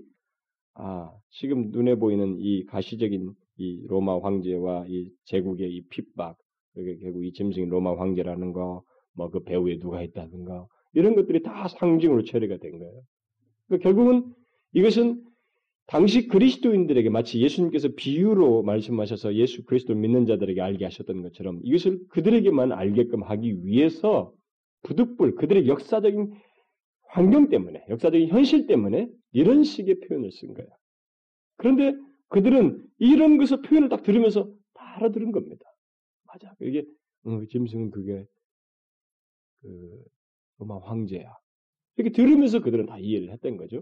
아 지금 눈에 보이는 이 가시적인 이 로마 황제와 이 제국의 이 핍박 그게 결국 이 짐승이 로마 황제라는 거, 뭐 그 배후에 누가 있다든가 이런 것들이 다 상징으로 처리가 된 거예요. 그러니까 결국은 이것은 당시 그리스도인들에게 마치 예수님께서 비유로 말씀하셔서 예수 그리스도를 믿는 자들에게 알게 하셨던 것처럼 이것을 그들에게만 알게끔 하기 위해서 부득불 그들의 역사적인 환경 때문에 역사적인 현실 때문에 이런 식의 표현을 쓴 거예요. 그런데 그들은 이런 것을 표현을 딱 들으면서 다 알아들은 겁니다. 맞아. 이게 어, 짐승은 그게 그 로마 황제야. 이렇게 들으면서 그들은 다 이해를 했던 거죠.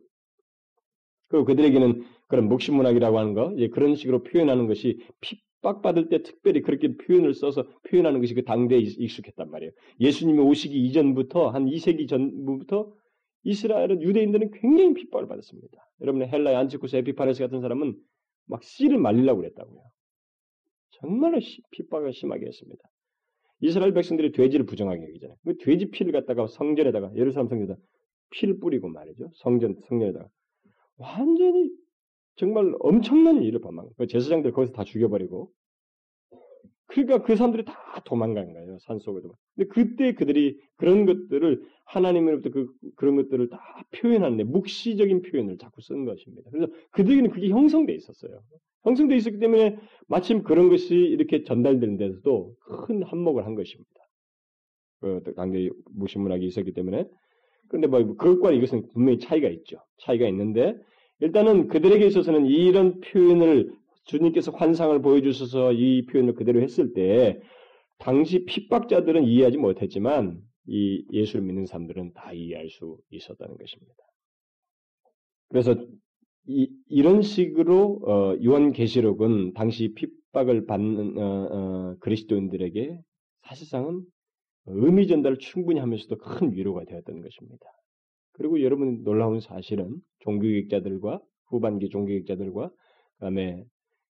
그리고 그들에게는 그런 목신문학이라고 하는 거, 예, 그런 식으로 표현하는 것이 핍박받을 때 특별히 그렇게 표현을 써서 표현하는 것이 그 당대에 익숙했단 말이에요. 예수님이 오시기 이전부터, 한 2세기 전부터 이스라엘은 유대인들은 굉장히 핍박을 받았습니다. 여러분의 헬라의 안티쿠스 에피파네스 같은 사람은 막 씨를 말리려고 그랬다고요. 정말로 핍박을 심하게 했습니다. 이스라엘 백성들이 돼지를 부정하게 여기잖아요. 그 돼지 피를 갖다가 성전에다가 예루살렘 성전에다 피를 뿌리고 말이죠. 성전 성전에다가 완전히 정말 엄청난 일을 범한 거예요. 제사장들 거기서 다 죽여버리고 그러니까 그 사람들이 다 도망간 거예요. 산속으로. 근데 그때 그들이 그런 것들을 하나님으로부터 그, 그런 것들을 다 표현하는데 묵시적인 표현을 자꾸 쓴 것입니다. 그래서 그들에게는 그게 형성돼 있었어요. 형성돼 있었기 때문에 마침 그런 것이 이렇게 전달되는 데서도 큰 한몫을 한 것입니다. 그 당대 무신문학이 있었기 때문에. 그런데 뭐 그것과 이것은 분명히 차이가 있죠. 차이가 있는데 일단은 그들에게 있어서는 이런 표현을 주님께서 환상을 보여주셔서 이 표현을 그대로 했을 때 당시 핍박자들은 이해하지 못했지만 이 예수를 믿는 사람들은 다 이해할 수 있었다는 것입니다. 그래서 이, 이런 식으로 어, 요한 계시록은 당시 핍박을 받는 어, 어, 그리스도인들에게 사실상은 의미 전달을 충분히 하면서도 큰 위로가 되었던 것입니다. 그리고 여러분 놀라운 사실은 종교개혁자들과 후반기 종교개혁자들과 그다음에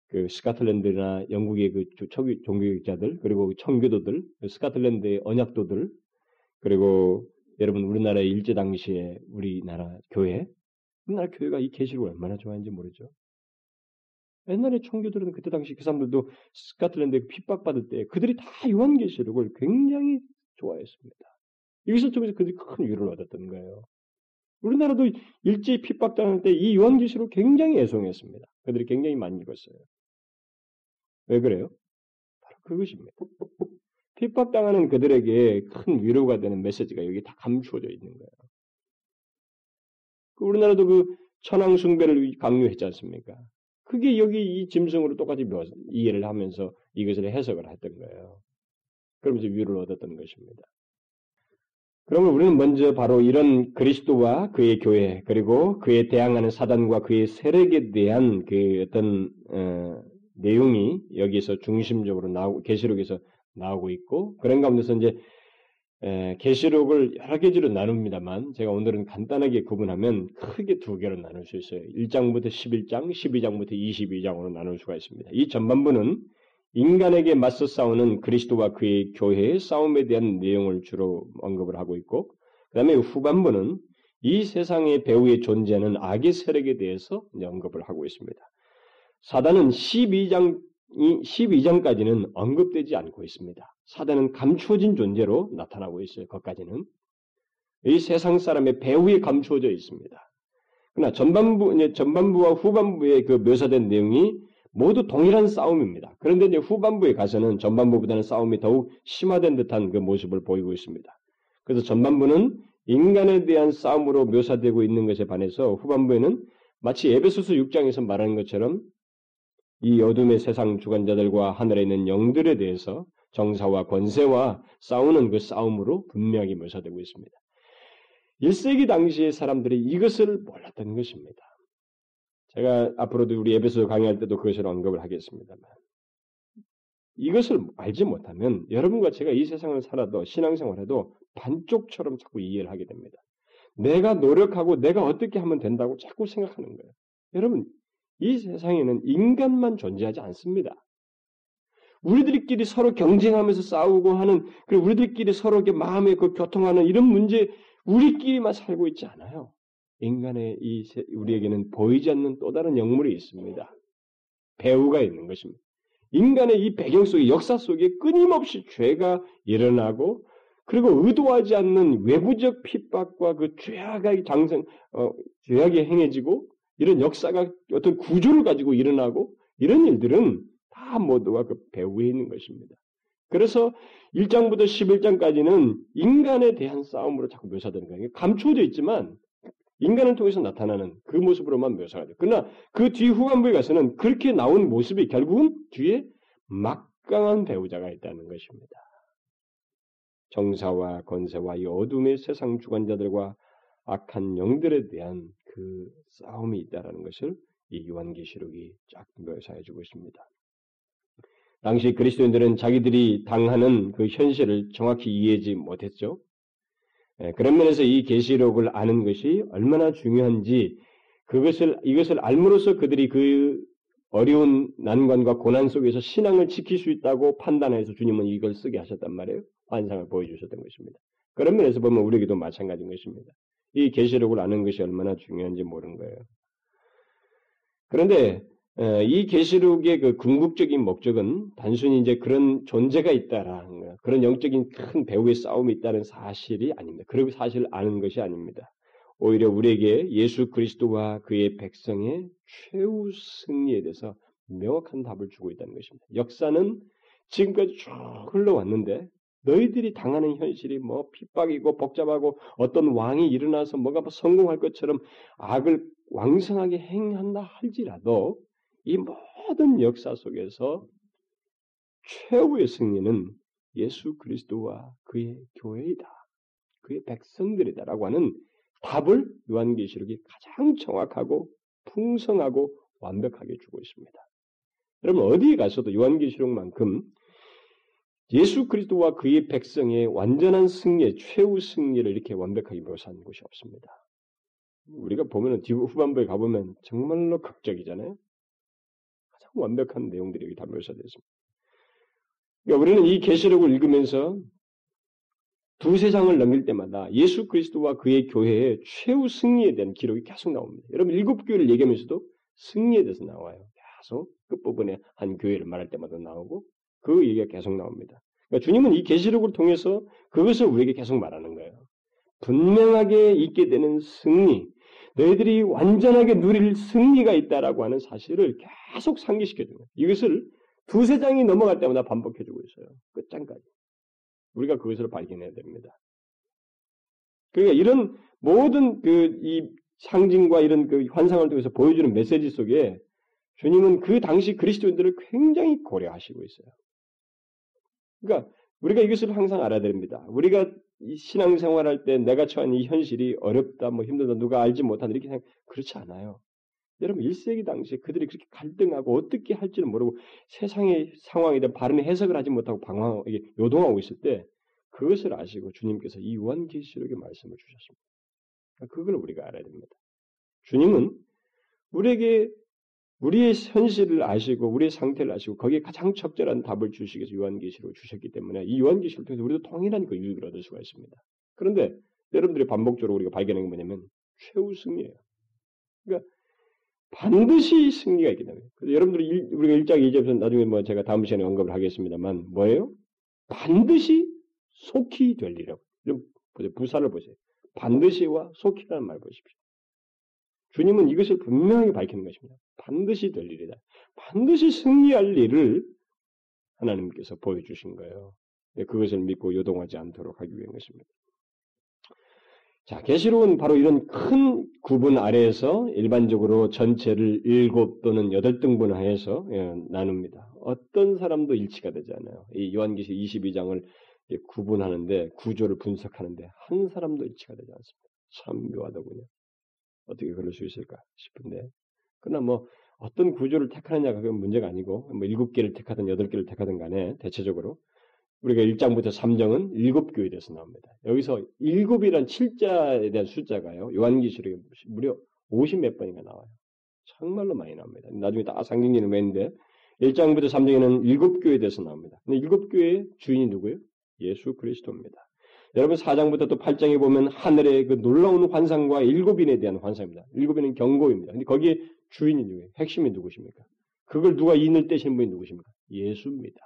그 스카틀랜드나 영국의 그 종교개혁자들 그리고 청교도들 스카틀랜드의 언약도들 그리고 여러분 우리나라 일제 당시에 우리나라 교회, 우리나라 교회가 이 계시록을 얼마나 좋아했는지 모르죠. 옛날에 청교들은 그때 당시 그 사람들도 스카틀랜드에 핍박받을 때 그들이 다 요한계시록을 굉장히 좋아했습니다. 이것을 통해서 그들이 큰 위로를 얻었던 거예요. 우리나라도 일제히 핍박당할 때 이 요한계시록 굉장히 애송했습니다. 그들이 굉장히 많이 읽었어요. 왜 그래요? 바로 그것입니다. 핍박당하는 그들에게 큰 위로가 되는 메시지가 여기 다 감추어져 있는 거예요. 그 우리나라도 그 천황 숭배를 강요했지 않습니까? 그게 여기 이 짐승으로 똑같이 이해를 하면서 이것을 해석을 했던 거예요. 그러면서 위로를 얻었던 것입니다. 그러면 우리는 먼저 바로 이런 그리스도와 그의 교회 그리고 그에 대항하는 사단과 그의 세력에 대한 그 어떤 어, 내용이 여기서 중심적으로 나오고 계시록에서 나오고 있고 그런 가운데서 이제 계시록을 여러 개지로 나눕니다만 제가 오늘은 간단하게 구분하면 크게 두 개로 나눌 수 있어요. 1장부터 11장, 12장부터 22장으로 나눌 수가 있습니다. 이 전반부는 인간에게 맞서 싸우는 그리스도와 그의 교회의 싸움에 대한 내용을 주로 언급을 하고 있고 그 다음에 후반부는 이 세상의 배후에 존재하는 악의 세력에 대해서 언급을 하고 있습니다. 사단은 12장 12장까지는 언급되지 않고 있습니다. 사단은 감추어진 존재로 나타나고 있어요. 거기까지는. 이 세상 사람의 배후에 감추어져 있습니다. 그러나 전반부, 전반부와 후반부에 그 묘사된 내용이 모두 동일한 싸움입니다. 그런데 이제 후반부에 가서는 전반부보다는 싸움이 더욱 심화된 듯한 그 모습을 보이고 있습니다. 그래서 전반부는 인간에 대한 싸움으로 묘사되고 있는 것에 반해서 후반부에는 마치 에베소서 6장에서 말하는 것처럼 이 어둠의 세상 주관자들과 하늘에 있는 영들에 대해서 정사와 권세와 싸우는 그 싸움으로 분명히 묘사되고 있습니다. 1세기 당시의 사람들이 이것을 몰랐던 것입니다. 제가 앞으로도 우리 에베소 강의할 때도 그것을 언급을 하겠습니다만 이것을 알지 못하면 여러분과 제가 이 세상을 살아도 신앙생활해도 반쪽처럼 자꾸 이해를 하게 됩니다. 내가 노력하고 내가 어떻게 하면 된다고 자꾸 생각하는 거예요. 여러분 이 세상에는 인간만 존재하지 않습니다. 우리들끼리 서로 경쟁하면서 싸우고 하는, 그리고 우리들끼리 서로 마음에 그 교통하는 이런 문제, 우리끼리만 살고 있지 않아요. 인간의 이, 우리에게는 보이지 않는 또 다른 영물이 있습니다. 배우가 있는 것입니다. 인간의 이 배경 속에, 역사 속에 끊임없이 죄가 일어나고, 그리고 의도하지 않는 외부적 핍박과 그 죄악의 장성, 어, 죄악이 행해지고, 이런 역사가 어떤 구조를 가지고 일어나고 이런 일들은 다 모두가 그 배후에 있는 것입니다. 그래서 1장부터 11장까지는 인간에 대한 싸움으로 자꾸 묘사되는 거예요. 감추어져 있지만 인간을 통해서 나타나는 그 모습으로만 묘사가 돼요. 그러나 그 뒤 후반부에 가서는 그렇게 나온 모습이 결국은 뒤에 막강한 배우자가 있다는 것입니다. 정사와 권세와 이 어둠의 세상 주관자들과 악한 영들에 대한 그 싸움이 있다라는 것을 이 요한계시록이 쫙 묘사해주고 있습니다. 당시 그리스도인들은 자기들이 당하는 그 현실을 정확히 이해하지 못했죠. 예, 그런 면에서 이 계시록을 아는 것이 얼마나 중요한지 그것을 이것을 알므로써 그들이 그 어려운 난관과 고난 속에서 신앙을 지킬 수 있다고 판단해서 주님은 이걸 쓰게 하셨단 말이에요. 환상을 보여주셨던 것입니다. 그런 면에서 보면 우리에게도 마찬가지인 것입니다. 이 계시록을 아는 것이 얼마나 중요한지 모르는 거예요. 그런데 이 계시록의 그 궁극적인 목적은 단순히 이제 그런 존재가 있다라는 거, 그런 영적인 큰 배후의 싸움이 있다는 사실이 아닙니다. 그리고 사실을 아는 것이 아닙니다. 오히려 우리에게 예수 그리스도와 그의 백성의 최후 승리에 대해서 명확한 답을 주고 있다는 것입니다. 역사는 지금까지 쭉 흘러왔는데 너희들이 당하는 현실이 뭐 핍박이고 복잡하고 어떤 왕이 일어나서 뭐가 뭐 성공할 것처럼 악을 왕성하게 행한다 할지라도 이 모든 역사 속에서 최후의 승리는 예수 그리스도와 그의 교회이다. 그의 백성들이다라고 하는 답을 요한계시록이 가장 정확하고 풍성하고 완벽하게 주고 있습니다. 여러분 어디에 가서도 요한계시록만큼 예수 그리스도와 그의 백성의 완전한 승리, 최후 승리를 이렇게 완벽하게 묘사한 곳이 없습니다. 우리가 보면은 뒤 후반부에 가보면 정말로 극적이잖아요. 가장 완벽한 내용들이 여기 다 묘사되어 있습니다. 그러니까 우리는 이 계시록을 읽으면서 두세 장을 넘길 때마다 예수 그리스도와 그의 교회의 최후 승리에 대한 기록이 계속 나옵니다. 여러분 일곱 교회를 얘기하면서도 승리에 대해서 나와요. 계속 끝부분에 한 교회를 말할 때마다 나오고 그 얘기가 계속 나옵니다. 그러니까 주님은 이 계시록을 통해서 그것을 우리에게 계속 말하는 거예요. 분명하게 있게 되는 승리, 너희들이 완전하게 누릴 승리가 있다라고 하는 사실을 계속 상기시켜주는 거예요. 이것을 두세 장이 넘어갈 때마다 반복해 주고 있어요. 끝장까지. 우리가 그것을 발견해야 됩니다. 그러니까 이런 모든 그 이 상징과 이런 그 환상을 통해서 보여주는 메시지 속에 주님은 그 당시 그리스도인들을 굉장히 고려하시고 있어요. 그러니까 우리가 이것을 항상 알아야 됩니다. 우리가 신앙생활할 때 내가 처한 이 현실이 어렵다, 뭐 힘들다, 누가 알지 못한다 이렇게 생각 그렇지 않아요. 여러분 1세기 당시에 그들이 그렇게 갈등하고 어떻게 할지는 모르고 세상의 상황에 대한 바른 해석을 하지 못하고 방황 이게 요동하고 있을 때 그것을 아시고 주님께서 이 요한계시록의 말씀을 주셨습니다. 그걸 우리가 알아야 됩니다. 주님은 우리에게 우리의 현실을 아시고 우리의 상태를 아시고 거기에 가장 적절한 답을 주시기 위해서 요한계시록을 주셨기 때문에 이 요한계시록을 통해서 우리도 통일한 그 유익을 얻을 수가 있습니다. 그런데 여러분들이 반복적으로 우리가 발견한 게 뭐냐면 최후 승리예요. 그러니까 반드시 승리가 있기 때문에. 그래서 여러분들이 일, 우리가 1장 2절에서 나중에 뭐 제가 다음 시간에 언급을 하겠습니다만 뭐예요? 반드시 속히 될 일이라고. 좀. 부사를 보세요. 반드시와 속히라는 말 보십시오. 주님은 이것을 분명하게 밝히는 것입니다. 반드시 될 일이다. 반드시 승리할 일을 하나님께서 보여주신 거예요. 네, 그것을 믿고 요동하지 않도록 하기 위한 것입니다. 자, 계시록은 바로 이런 큰 구분 아래에서 일반적으로 전체를 일곱 또는 여덟 등분하여서 예, 나눕니다. 어떤 사람도 일치가 되지 않아요. 이 요한계시 22장을 구분하는데 구조를 분석하는데 한 사람도 일치가 되지 않습니다. 참 묘하더군요. 어떻게 그럴 수 있을까 싶은데 그러나 뭐 어떤 구조를 택하느냐가 그건 문제가 아니고 뭐 일곱 개를 택하든 여덟 개를 택하든 간에 대체적으로 우리가 1장부터 3장은 일곱 교회에 대해서 나옵니다. 여기서 일곱이란 7자에 대한 숫자가요. 요한기시록에 무려 50 몇 번인가 나와요. 정말로 많이 나옵니다. 나중에 다 상징되는 외인데 1장부터 3장에는 일곱 교회에 대해서 나옵니다. 근데 일곱 교회의 주인이 누구예요? 예수 그리스도입니다. 여러분 4장부터 또 8장에 보면 하늘의 그 놀라운 환상과 일곱인에 대한 환상입니다. 일곱인은 경고입니다. 근데 거기에 주인이 누구예요? 핵심이 누구십니까? 그걸 누가 인을 떼신 분이 누구십니까? 예수입니다.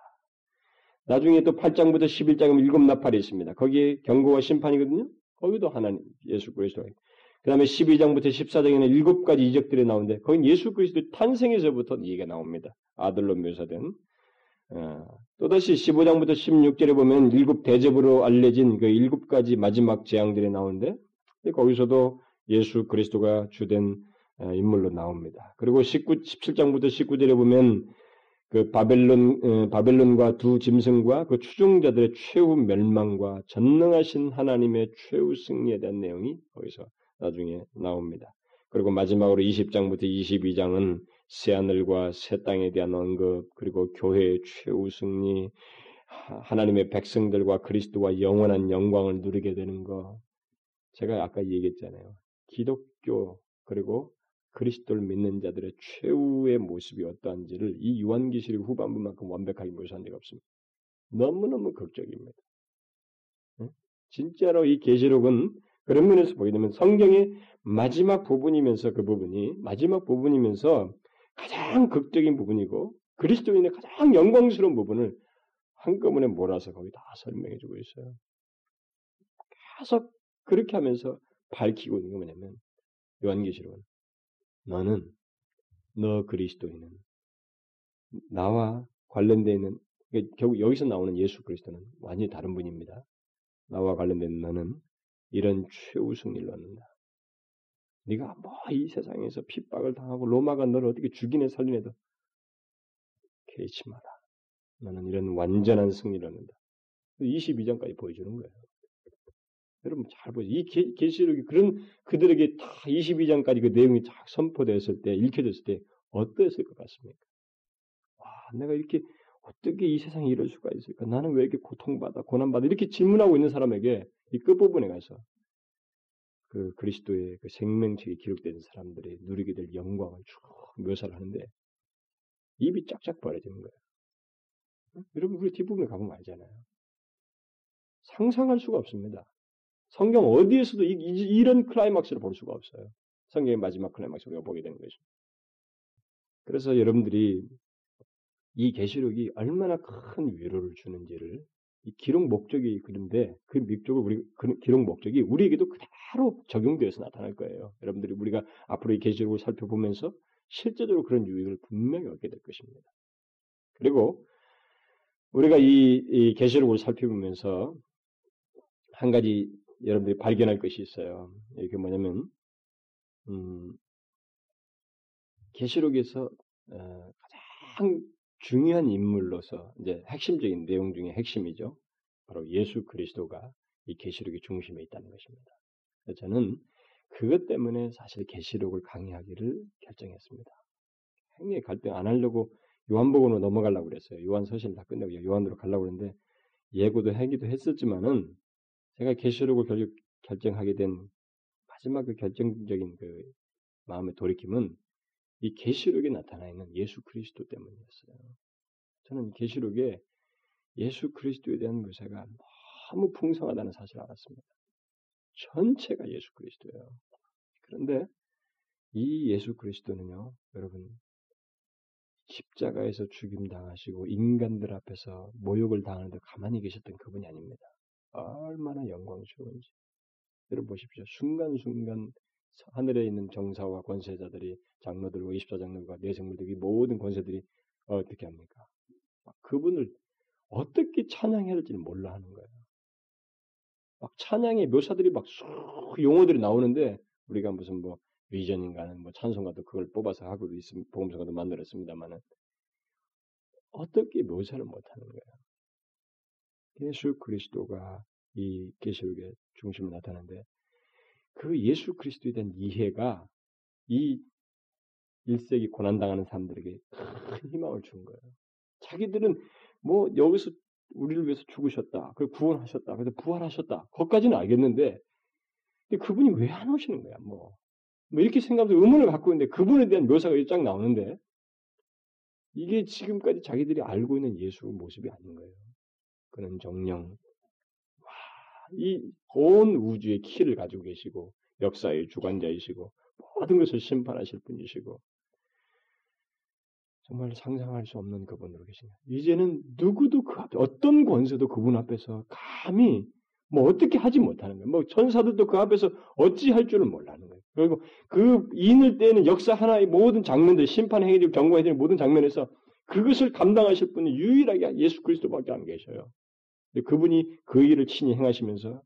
나중에 또 8장부터 11장은 일곱 나팔이 있습니다. 거기에 경고와 심판이거든요. 거기도 하나님 예수 그리스도. 그 다음에 12장부터 14장에는 일곱 가지 이적들이 나오는데 거긴 예수 그리스도 탄생에서부터 얘기가 나옵니다. 아들로 묘사된. 어, 또다시 15장부터 16절에 보면 일곱 대접으로 알려진 그 일곱 가지 마지막 재앙들이 나오는데 거기서도 예수 그리스도가 주된 어, 인물로 나옵니다. 그리고 19, 17장부터 19절에 보면 그 바벨론 어, 바벨론과 두 짐승과 그 추종자들의 최후 멸망과 전능하신 하나님의 최후 승리에 대한 내용이 거기서 나중에 나옵니다. 그리고 마지막으로 20장부터 22장은 새 하늘과 새 땅에 대한 언급, 그리고 교회의 최후 승리, 하나님의 백성들과 그리스도와 영원한 영광을 누리게 되는 것. 제가 아까 얘기했잖아요. 기독교 그리고 그리스도를 믿는 자들의 최후의 모습이 어떠한지를 이 요한계시록 후반부만큼 완벽하게 묘사한 적이 없습니다. 너무너무 극적입니다. 진짜로 이 계시록은 그런 면에서 보게 되면 성경의 마지막 부분이면서 그 부분이 마지막 부분이면서 가장 극적인 부분이고 그리스도인의 가장 영광스러운 부분을 한꺼번에 몰아서 거기 다 설명해 주고 있어요. 계속 그렇게 하면서 밝히고 있는 게 뭐냐면 요한계시록은 너는 너 그리스도인은 나와 관련되어 있는 그러니까 결국 여기서 나오는 예수 그리스도는 완전히 다른 분입니다. 나와 관련된 너는 이런 최우 승리를 얻는다. 네가 뭐 이 세상에서 핍박을 당하고 로마가 너를 어떻게 죽이네 살리네도 개의치 마라. 너는 이런 완전한 승리를 얻는다. 22장까지 보여주는 거예요. 여러분 잘 보세요. 이 계시록이 그런 그들에게 다 22장까지 그 내용이 쫙 선포되었을 때 읽혀졌을 때 어떠했을 것 같습니까? 와, 내가 이렇게 어떻게 이 세상에 이럴 수가 있을까? 나는 왜 이렇게 고통받아, 고난받아? 이렇게 질문하고 있는 사람에게 이 끝부분에 가서 그 그리스도의 그 생명책이 기록된 사람들이 누리게 될 영광을 쭉 묘사를 하는데 입이 짝짝 벌어지는 거예요. 여러분 우리 뒷부분에 가보면 알잖아요. 상상할 수가 없습니다. 성경 어디에서도 이, 이런 클라이막스를 볼 수가 없어요. 성경의 마지막 클라이막스를 우리가 보게 되는 것이죠. 그래서 여러분들이 이 계시록이 얼마나 큰 위로를 주는지를 이 기록 목적이 그런데 그 목적을 우리 그 기록 목적이 우리에게도 그대로 적용되어서 나타날 거예요. 여러분들이 우리가 앞으로 이 계시록을 살펴보면서 실제적으로 그런 유익을 분명히 얻게 될 것입니다. 그리고 우리가 이, 이 계시록을 살펴보면서 한 가지 여러분들이 발견할 것이 있어요. 이게 뭐냐면 음, 계시록에서 어, 가장 중요한 인물로서 이제 핵심적인 내용 중에 핵심이죠. 바로 예수 그리스도가 이 계시록의 중심에 있다는 것입니다. 저는 그것 때문에 사실 계시록을 강의하기를 결정했습니다. 행위에 갈등 안 하려고 요한복음으로 넘어가려고 그랬어요. 요한 서신 다 끝내고 요한으로 가려고 그랬는데 예고도 하기도 했었지만은 제가 계시록을 결, 결정하게 된 마지막 그 결정적인 그 마음의 돌이킴은 이 계시록에 나타나 있는 예수 그리스도 때문이었어요. 저는 계시록에 예수 그리스도에 대한 묘사가 너무 풍성하다는 사실을 알았습니다. 전체가 예수 그리스도예요. 그런데 이 예수 그리스도는요, 여러분 십자가에서 죽임 당하시고 인간들 앞에서 모욕을 당하는데 가만히 계셨던 그분이 아닙니다. 얼마나 영광스러운지. 여러분 보십시오. 순간순간 하늘에 있는 정사와 권세자들이 장로들과 이십사 장로가 내생물들이 모든 권세들이 어떻게 합니까? 그분을 어떻게 찬양해야 할지를 몰라 하는 거예요. 막 찬양의 묘사들이 막쑥 용어들이 나오는데 우리가 무슨 뭐 위전인가는 뭐 찬송가도 그걸 뽑아서 하고 있으면 보험성가도 만들었습니다만은 어떻게 묘사를 못하는 거예요. 예수 그리스도가 이 계시록의 중심을 나타내는데 그 예수 그리스도에 대한 이해가 이 1세기 고난당하는 사람들에게 큰 희망을 준 거예요. 자기들은 뭐 여기서 우리를 위해서 죽으셨다. 그걸 구원하셨다. 그래서 부활하셨다. 거기까지는 알겠는데 그분이 왜 안 오시는 거야? 뭐. 뭐 이렇게 생각하면서 의문을 갖고 있는데 그분에 대한 묘사가 쫙 나오는데 이게 지금까지 자기들이 알고 있는 예수 모습이 아닌 거예요. 그는 정령 이 온 우주의 키를 가지고 계시고 역사의 주관자이시고 모든 것을 심판하실 분이시고 정말 상상할 수 없는 그분으로 계십니다. 이제는 누구도 그 앞에 어떤 권세도 그분 앞에서 감히 뭐 어떻게 하지 못하는 거예요. 뭐 천사들도 그 앞에서 어찌 할 줄을 몰라는 거예요. 그리고 그 인을 때는 역사 하나의 모든 장면들, 심판 행위들, 경고 행위들 모든 장면에서 그것을 감당하실 분이 유일하게 예수 그리스도밖에 안 계셔요. 그분이 그 일을 친히 행하시면서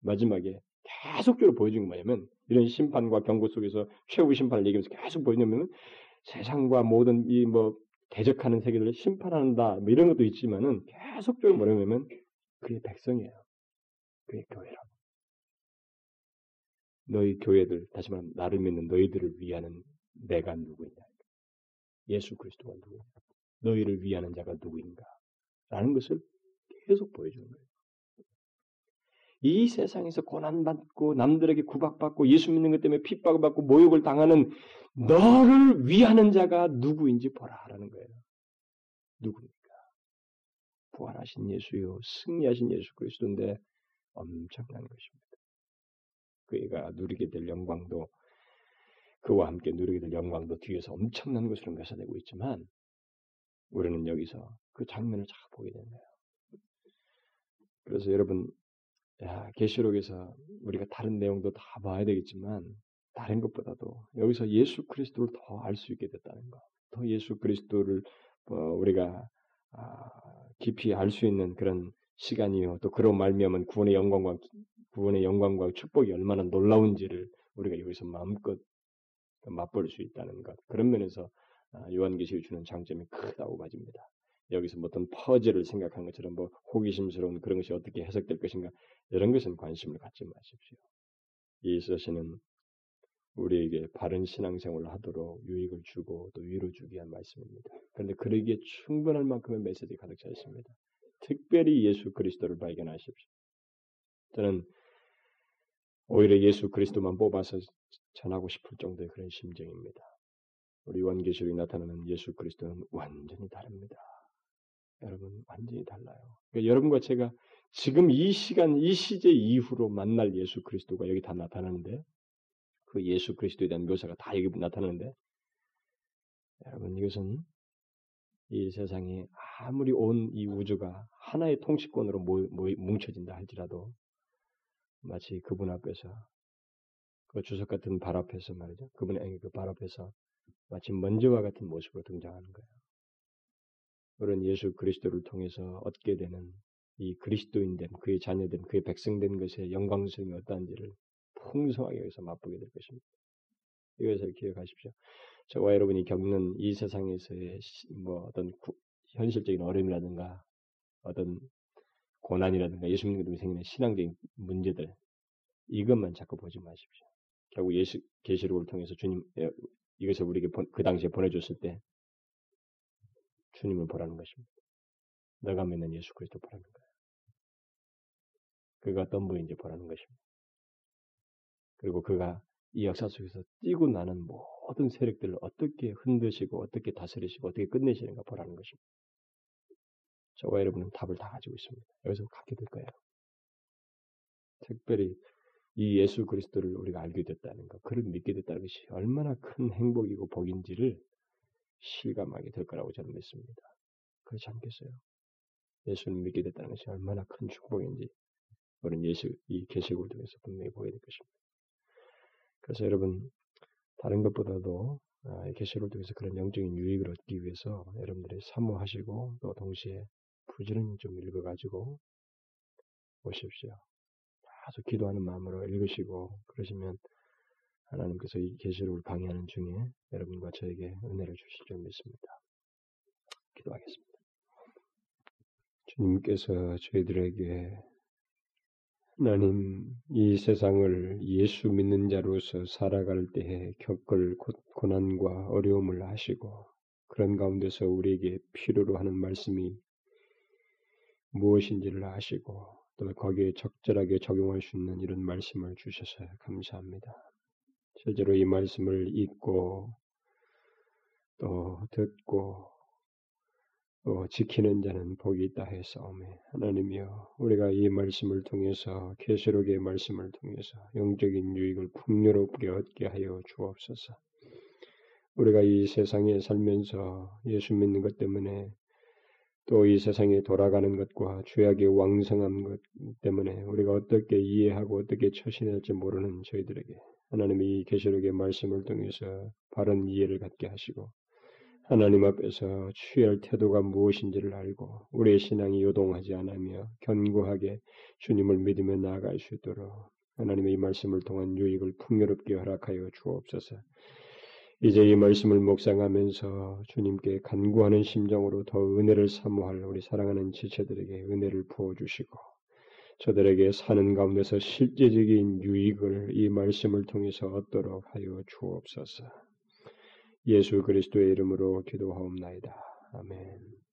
마지막에 계속적으로 보여준 게 뭐냐면 이런 심판과 경고 속에서 최후 심판을 얘기하면서 계속 보여주면 세상과 모든 이 뭐 대적하는 세계를 심판한다 뭐 이런 것도 있지만은 계속적으로 뭐냐면 그의 백성이에요. 그의 교회라고. 너희 교회들 다시 말하면 나를 믿는 너희들을 위하는 내가 누구냐? 예수 그리스도가 누구냐? 너희를 위하는 자가 누구인가? 라는 것을 계속 보여주는 거예요. 이 세상에서 고난받고 남들에게 구박받고 예수 믿는 것 때문에 핍박받고 모욕을 당하는 너를 위하는 자가 누구인지 보라라는 거예요. 누굽니까? 부활하신 예수요, 승리하신 예수 그리스도인데 엄청난 것입니다. 그가 누리게 될 영광도 그와 함께 누리게 될 영광도 뒤에서 엄청난 것으로 묘사되고 있지만 우리는 여기서 그 장면을 잘 보게 된다. 그래서 여러분 계시록에서 우리가 다른 내용도 다 봐야 되겠지만 다른 것보다도 여기서 예수 그리스도를 더 알 수 있게 됐다는 것, 더 예수 그리스도를 어, 우리가 아, 깊이 알 수 있는 그런 시간이요. 또 그런 말미암은 구원의 영광과 구원의 영광과 축복이 얼마나 놀라운지를 우리가 여기서 마음껏 맛볼 수 있다는 것. 그런 면에서 아, 요한계시가 주는 장점이 크다고 봐집니다. 여기서 뭐 어떤 퍼즐을 생각한 것처럼 뭐 호기심스러운 그런 것이 어떻게 해석될 것인가 이런 것은 관심을 갖지 마십시오. 이 서신은 우리에게 바른 신앙생활을 하도록 유익을 주고 또 위로 주기 위한 말씀입니다. 그런데 그러기에 충분할 만큼의 메시지 가득 차 있습니다. 특별히 예수 그리스도를 발견하십시오. 저는 오히려 예수 그리스도만 뽑아서 전하고 싶을 정도의 그런 심정입니다. 우리 원계시록에 나타나는 예수 그리스도는 완전히 다릅니다. 여러분 완전히 달라요. 그러니까 여러분과 제가 지금 이 시간, 이 시제 이후로 만날 예수 그리스도가 여기 다 나타나는데 그 예수 그리스도에 대한 묘사가 다 여기 나타나는데 여러분 이것은 이 세상이 아무리 온 이 우주가 하나의 통치권으로 모, 모, 뭉쳐진다 할지라도 마치 그분 앞에서 그 주석 같은 발 앞에서 말이죠. 그분의 그 발 앞에서 마치 먼지와 같은 모습으로 등장하는 거예요. 그런 예수 그리스도를 통해서 얻게 되는 이 그리스도인됨, 그의 자녀됨, 그의 백성된 것의 영광스러움이 어떠한지를 풍성하게 여기서 맛보게 될 것입니다. 이것을 기억하십시오. 저와 여러분이 겪는 이 세상에서의 뭐 어떤 구, 현실적인 어려움이라든가 어떤 고난이라든가 예수 믿는 것으로 생기는 신앙적인 문제들 이것만 자꾸 보지 마십시오. 결국 예수 계시록을 통해서 주님 이것을 우리에게 그 당시에 보내줬을 때 주님을 보라는 것입니다. 너가 믿는 예수 그리스도 보라는 거예요. 그가 어떤 분인지 보라는 것입니다. 그리고 그가 이 역사 속에서 뛰고 나는 모든 세력들을 어떻게 흔드시고 어떻게 다스리시고 어떻게 끝내시는가 보라는 것입니다. 저와 여러분은 답을 다 가지고 있습니다. 여기서 갖게 될 거예요. 특별히 이 예수 그리스도를 우리가 알게 됐다는 것, 그를 믿게 됐다는 것이 얼마나 큰 행복이고 복인지를 실감하게 될 거라고 저는 믿습니다. 그렇지 않겠어요? 예수를 믿게 됐다는 것이 얼마나 큰 축복인지 우리는 예수 이 계시록을 통해서 분명히 보게 될 것입니다. 그래서 여러분 다른 것보다도 아, 계시록을 통해서 그런 영적인 유익을 얻기 위해서 여러분들이 사모하시고 또 동시에 부지런히 좀 읽어가지고 오십시오. 계속 기도하는 마음으로 읽으시고 그러시면 하나님께서 이 계시록을 강의하는 중에 여러분과 저에게 은혜를 주실 줄 믿습니다. 기도하겠습니다. 주님께서 저희들에게 하나님 이 세상을 예수 믿는 자로서 살아갈 때에 겪을 고난과 어려움을 하시고 그런 가운데서 우리에게 필요로 하는 말씀이 무엇인지를 아시고 또 거기에 적절하게 적용할 수 있는 이런 말씀을 주셔서 감사합니다. 실제로 이 말씀을 읽고 또 듣고 또 지키는 자는 복이 있다 해서오매 하나님이여 우리가 이 말씀을 통해서 계시록의 말씀을 통해서 영적인 유익을 풍요롭게 얻게 하여 주옵소서. 우리가 이 세상에 살면서 예수 믿는 것 때문에 또 이 세상에 돌아가는 것과 죄악의 왕성한 것 때문에 우리가 어떻게 이해하고 어떻게 처신할지 모르는 저희들에게 하나님이 이 계시록의 말씀을 통해서 바른 이해를 갖게 하시고 하나님 앞에서 취할 태도가 무엇인지를 알고 우리의 신앙이 요동하지 않으며 견고하게 주님을 믿으며 나아갈 수 있도록 하나님의 이 말씀을 통한 유익을 풍요롭게 허락하여 주옵소서. 이제 이 말씀을 묵상하면서 주님께 간구하는 심정으로 더 은혜를 사모할 우리 사랑하는 지체들에게 은혜를 부어 주시고 저들에게 사는 가운데서 실제적인 유익을 이 말씀을 통해서 얻도록 하여 주옵소서. 예수 그리스도의 이름으로 기도하옵나이다. 아멘.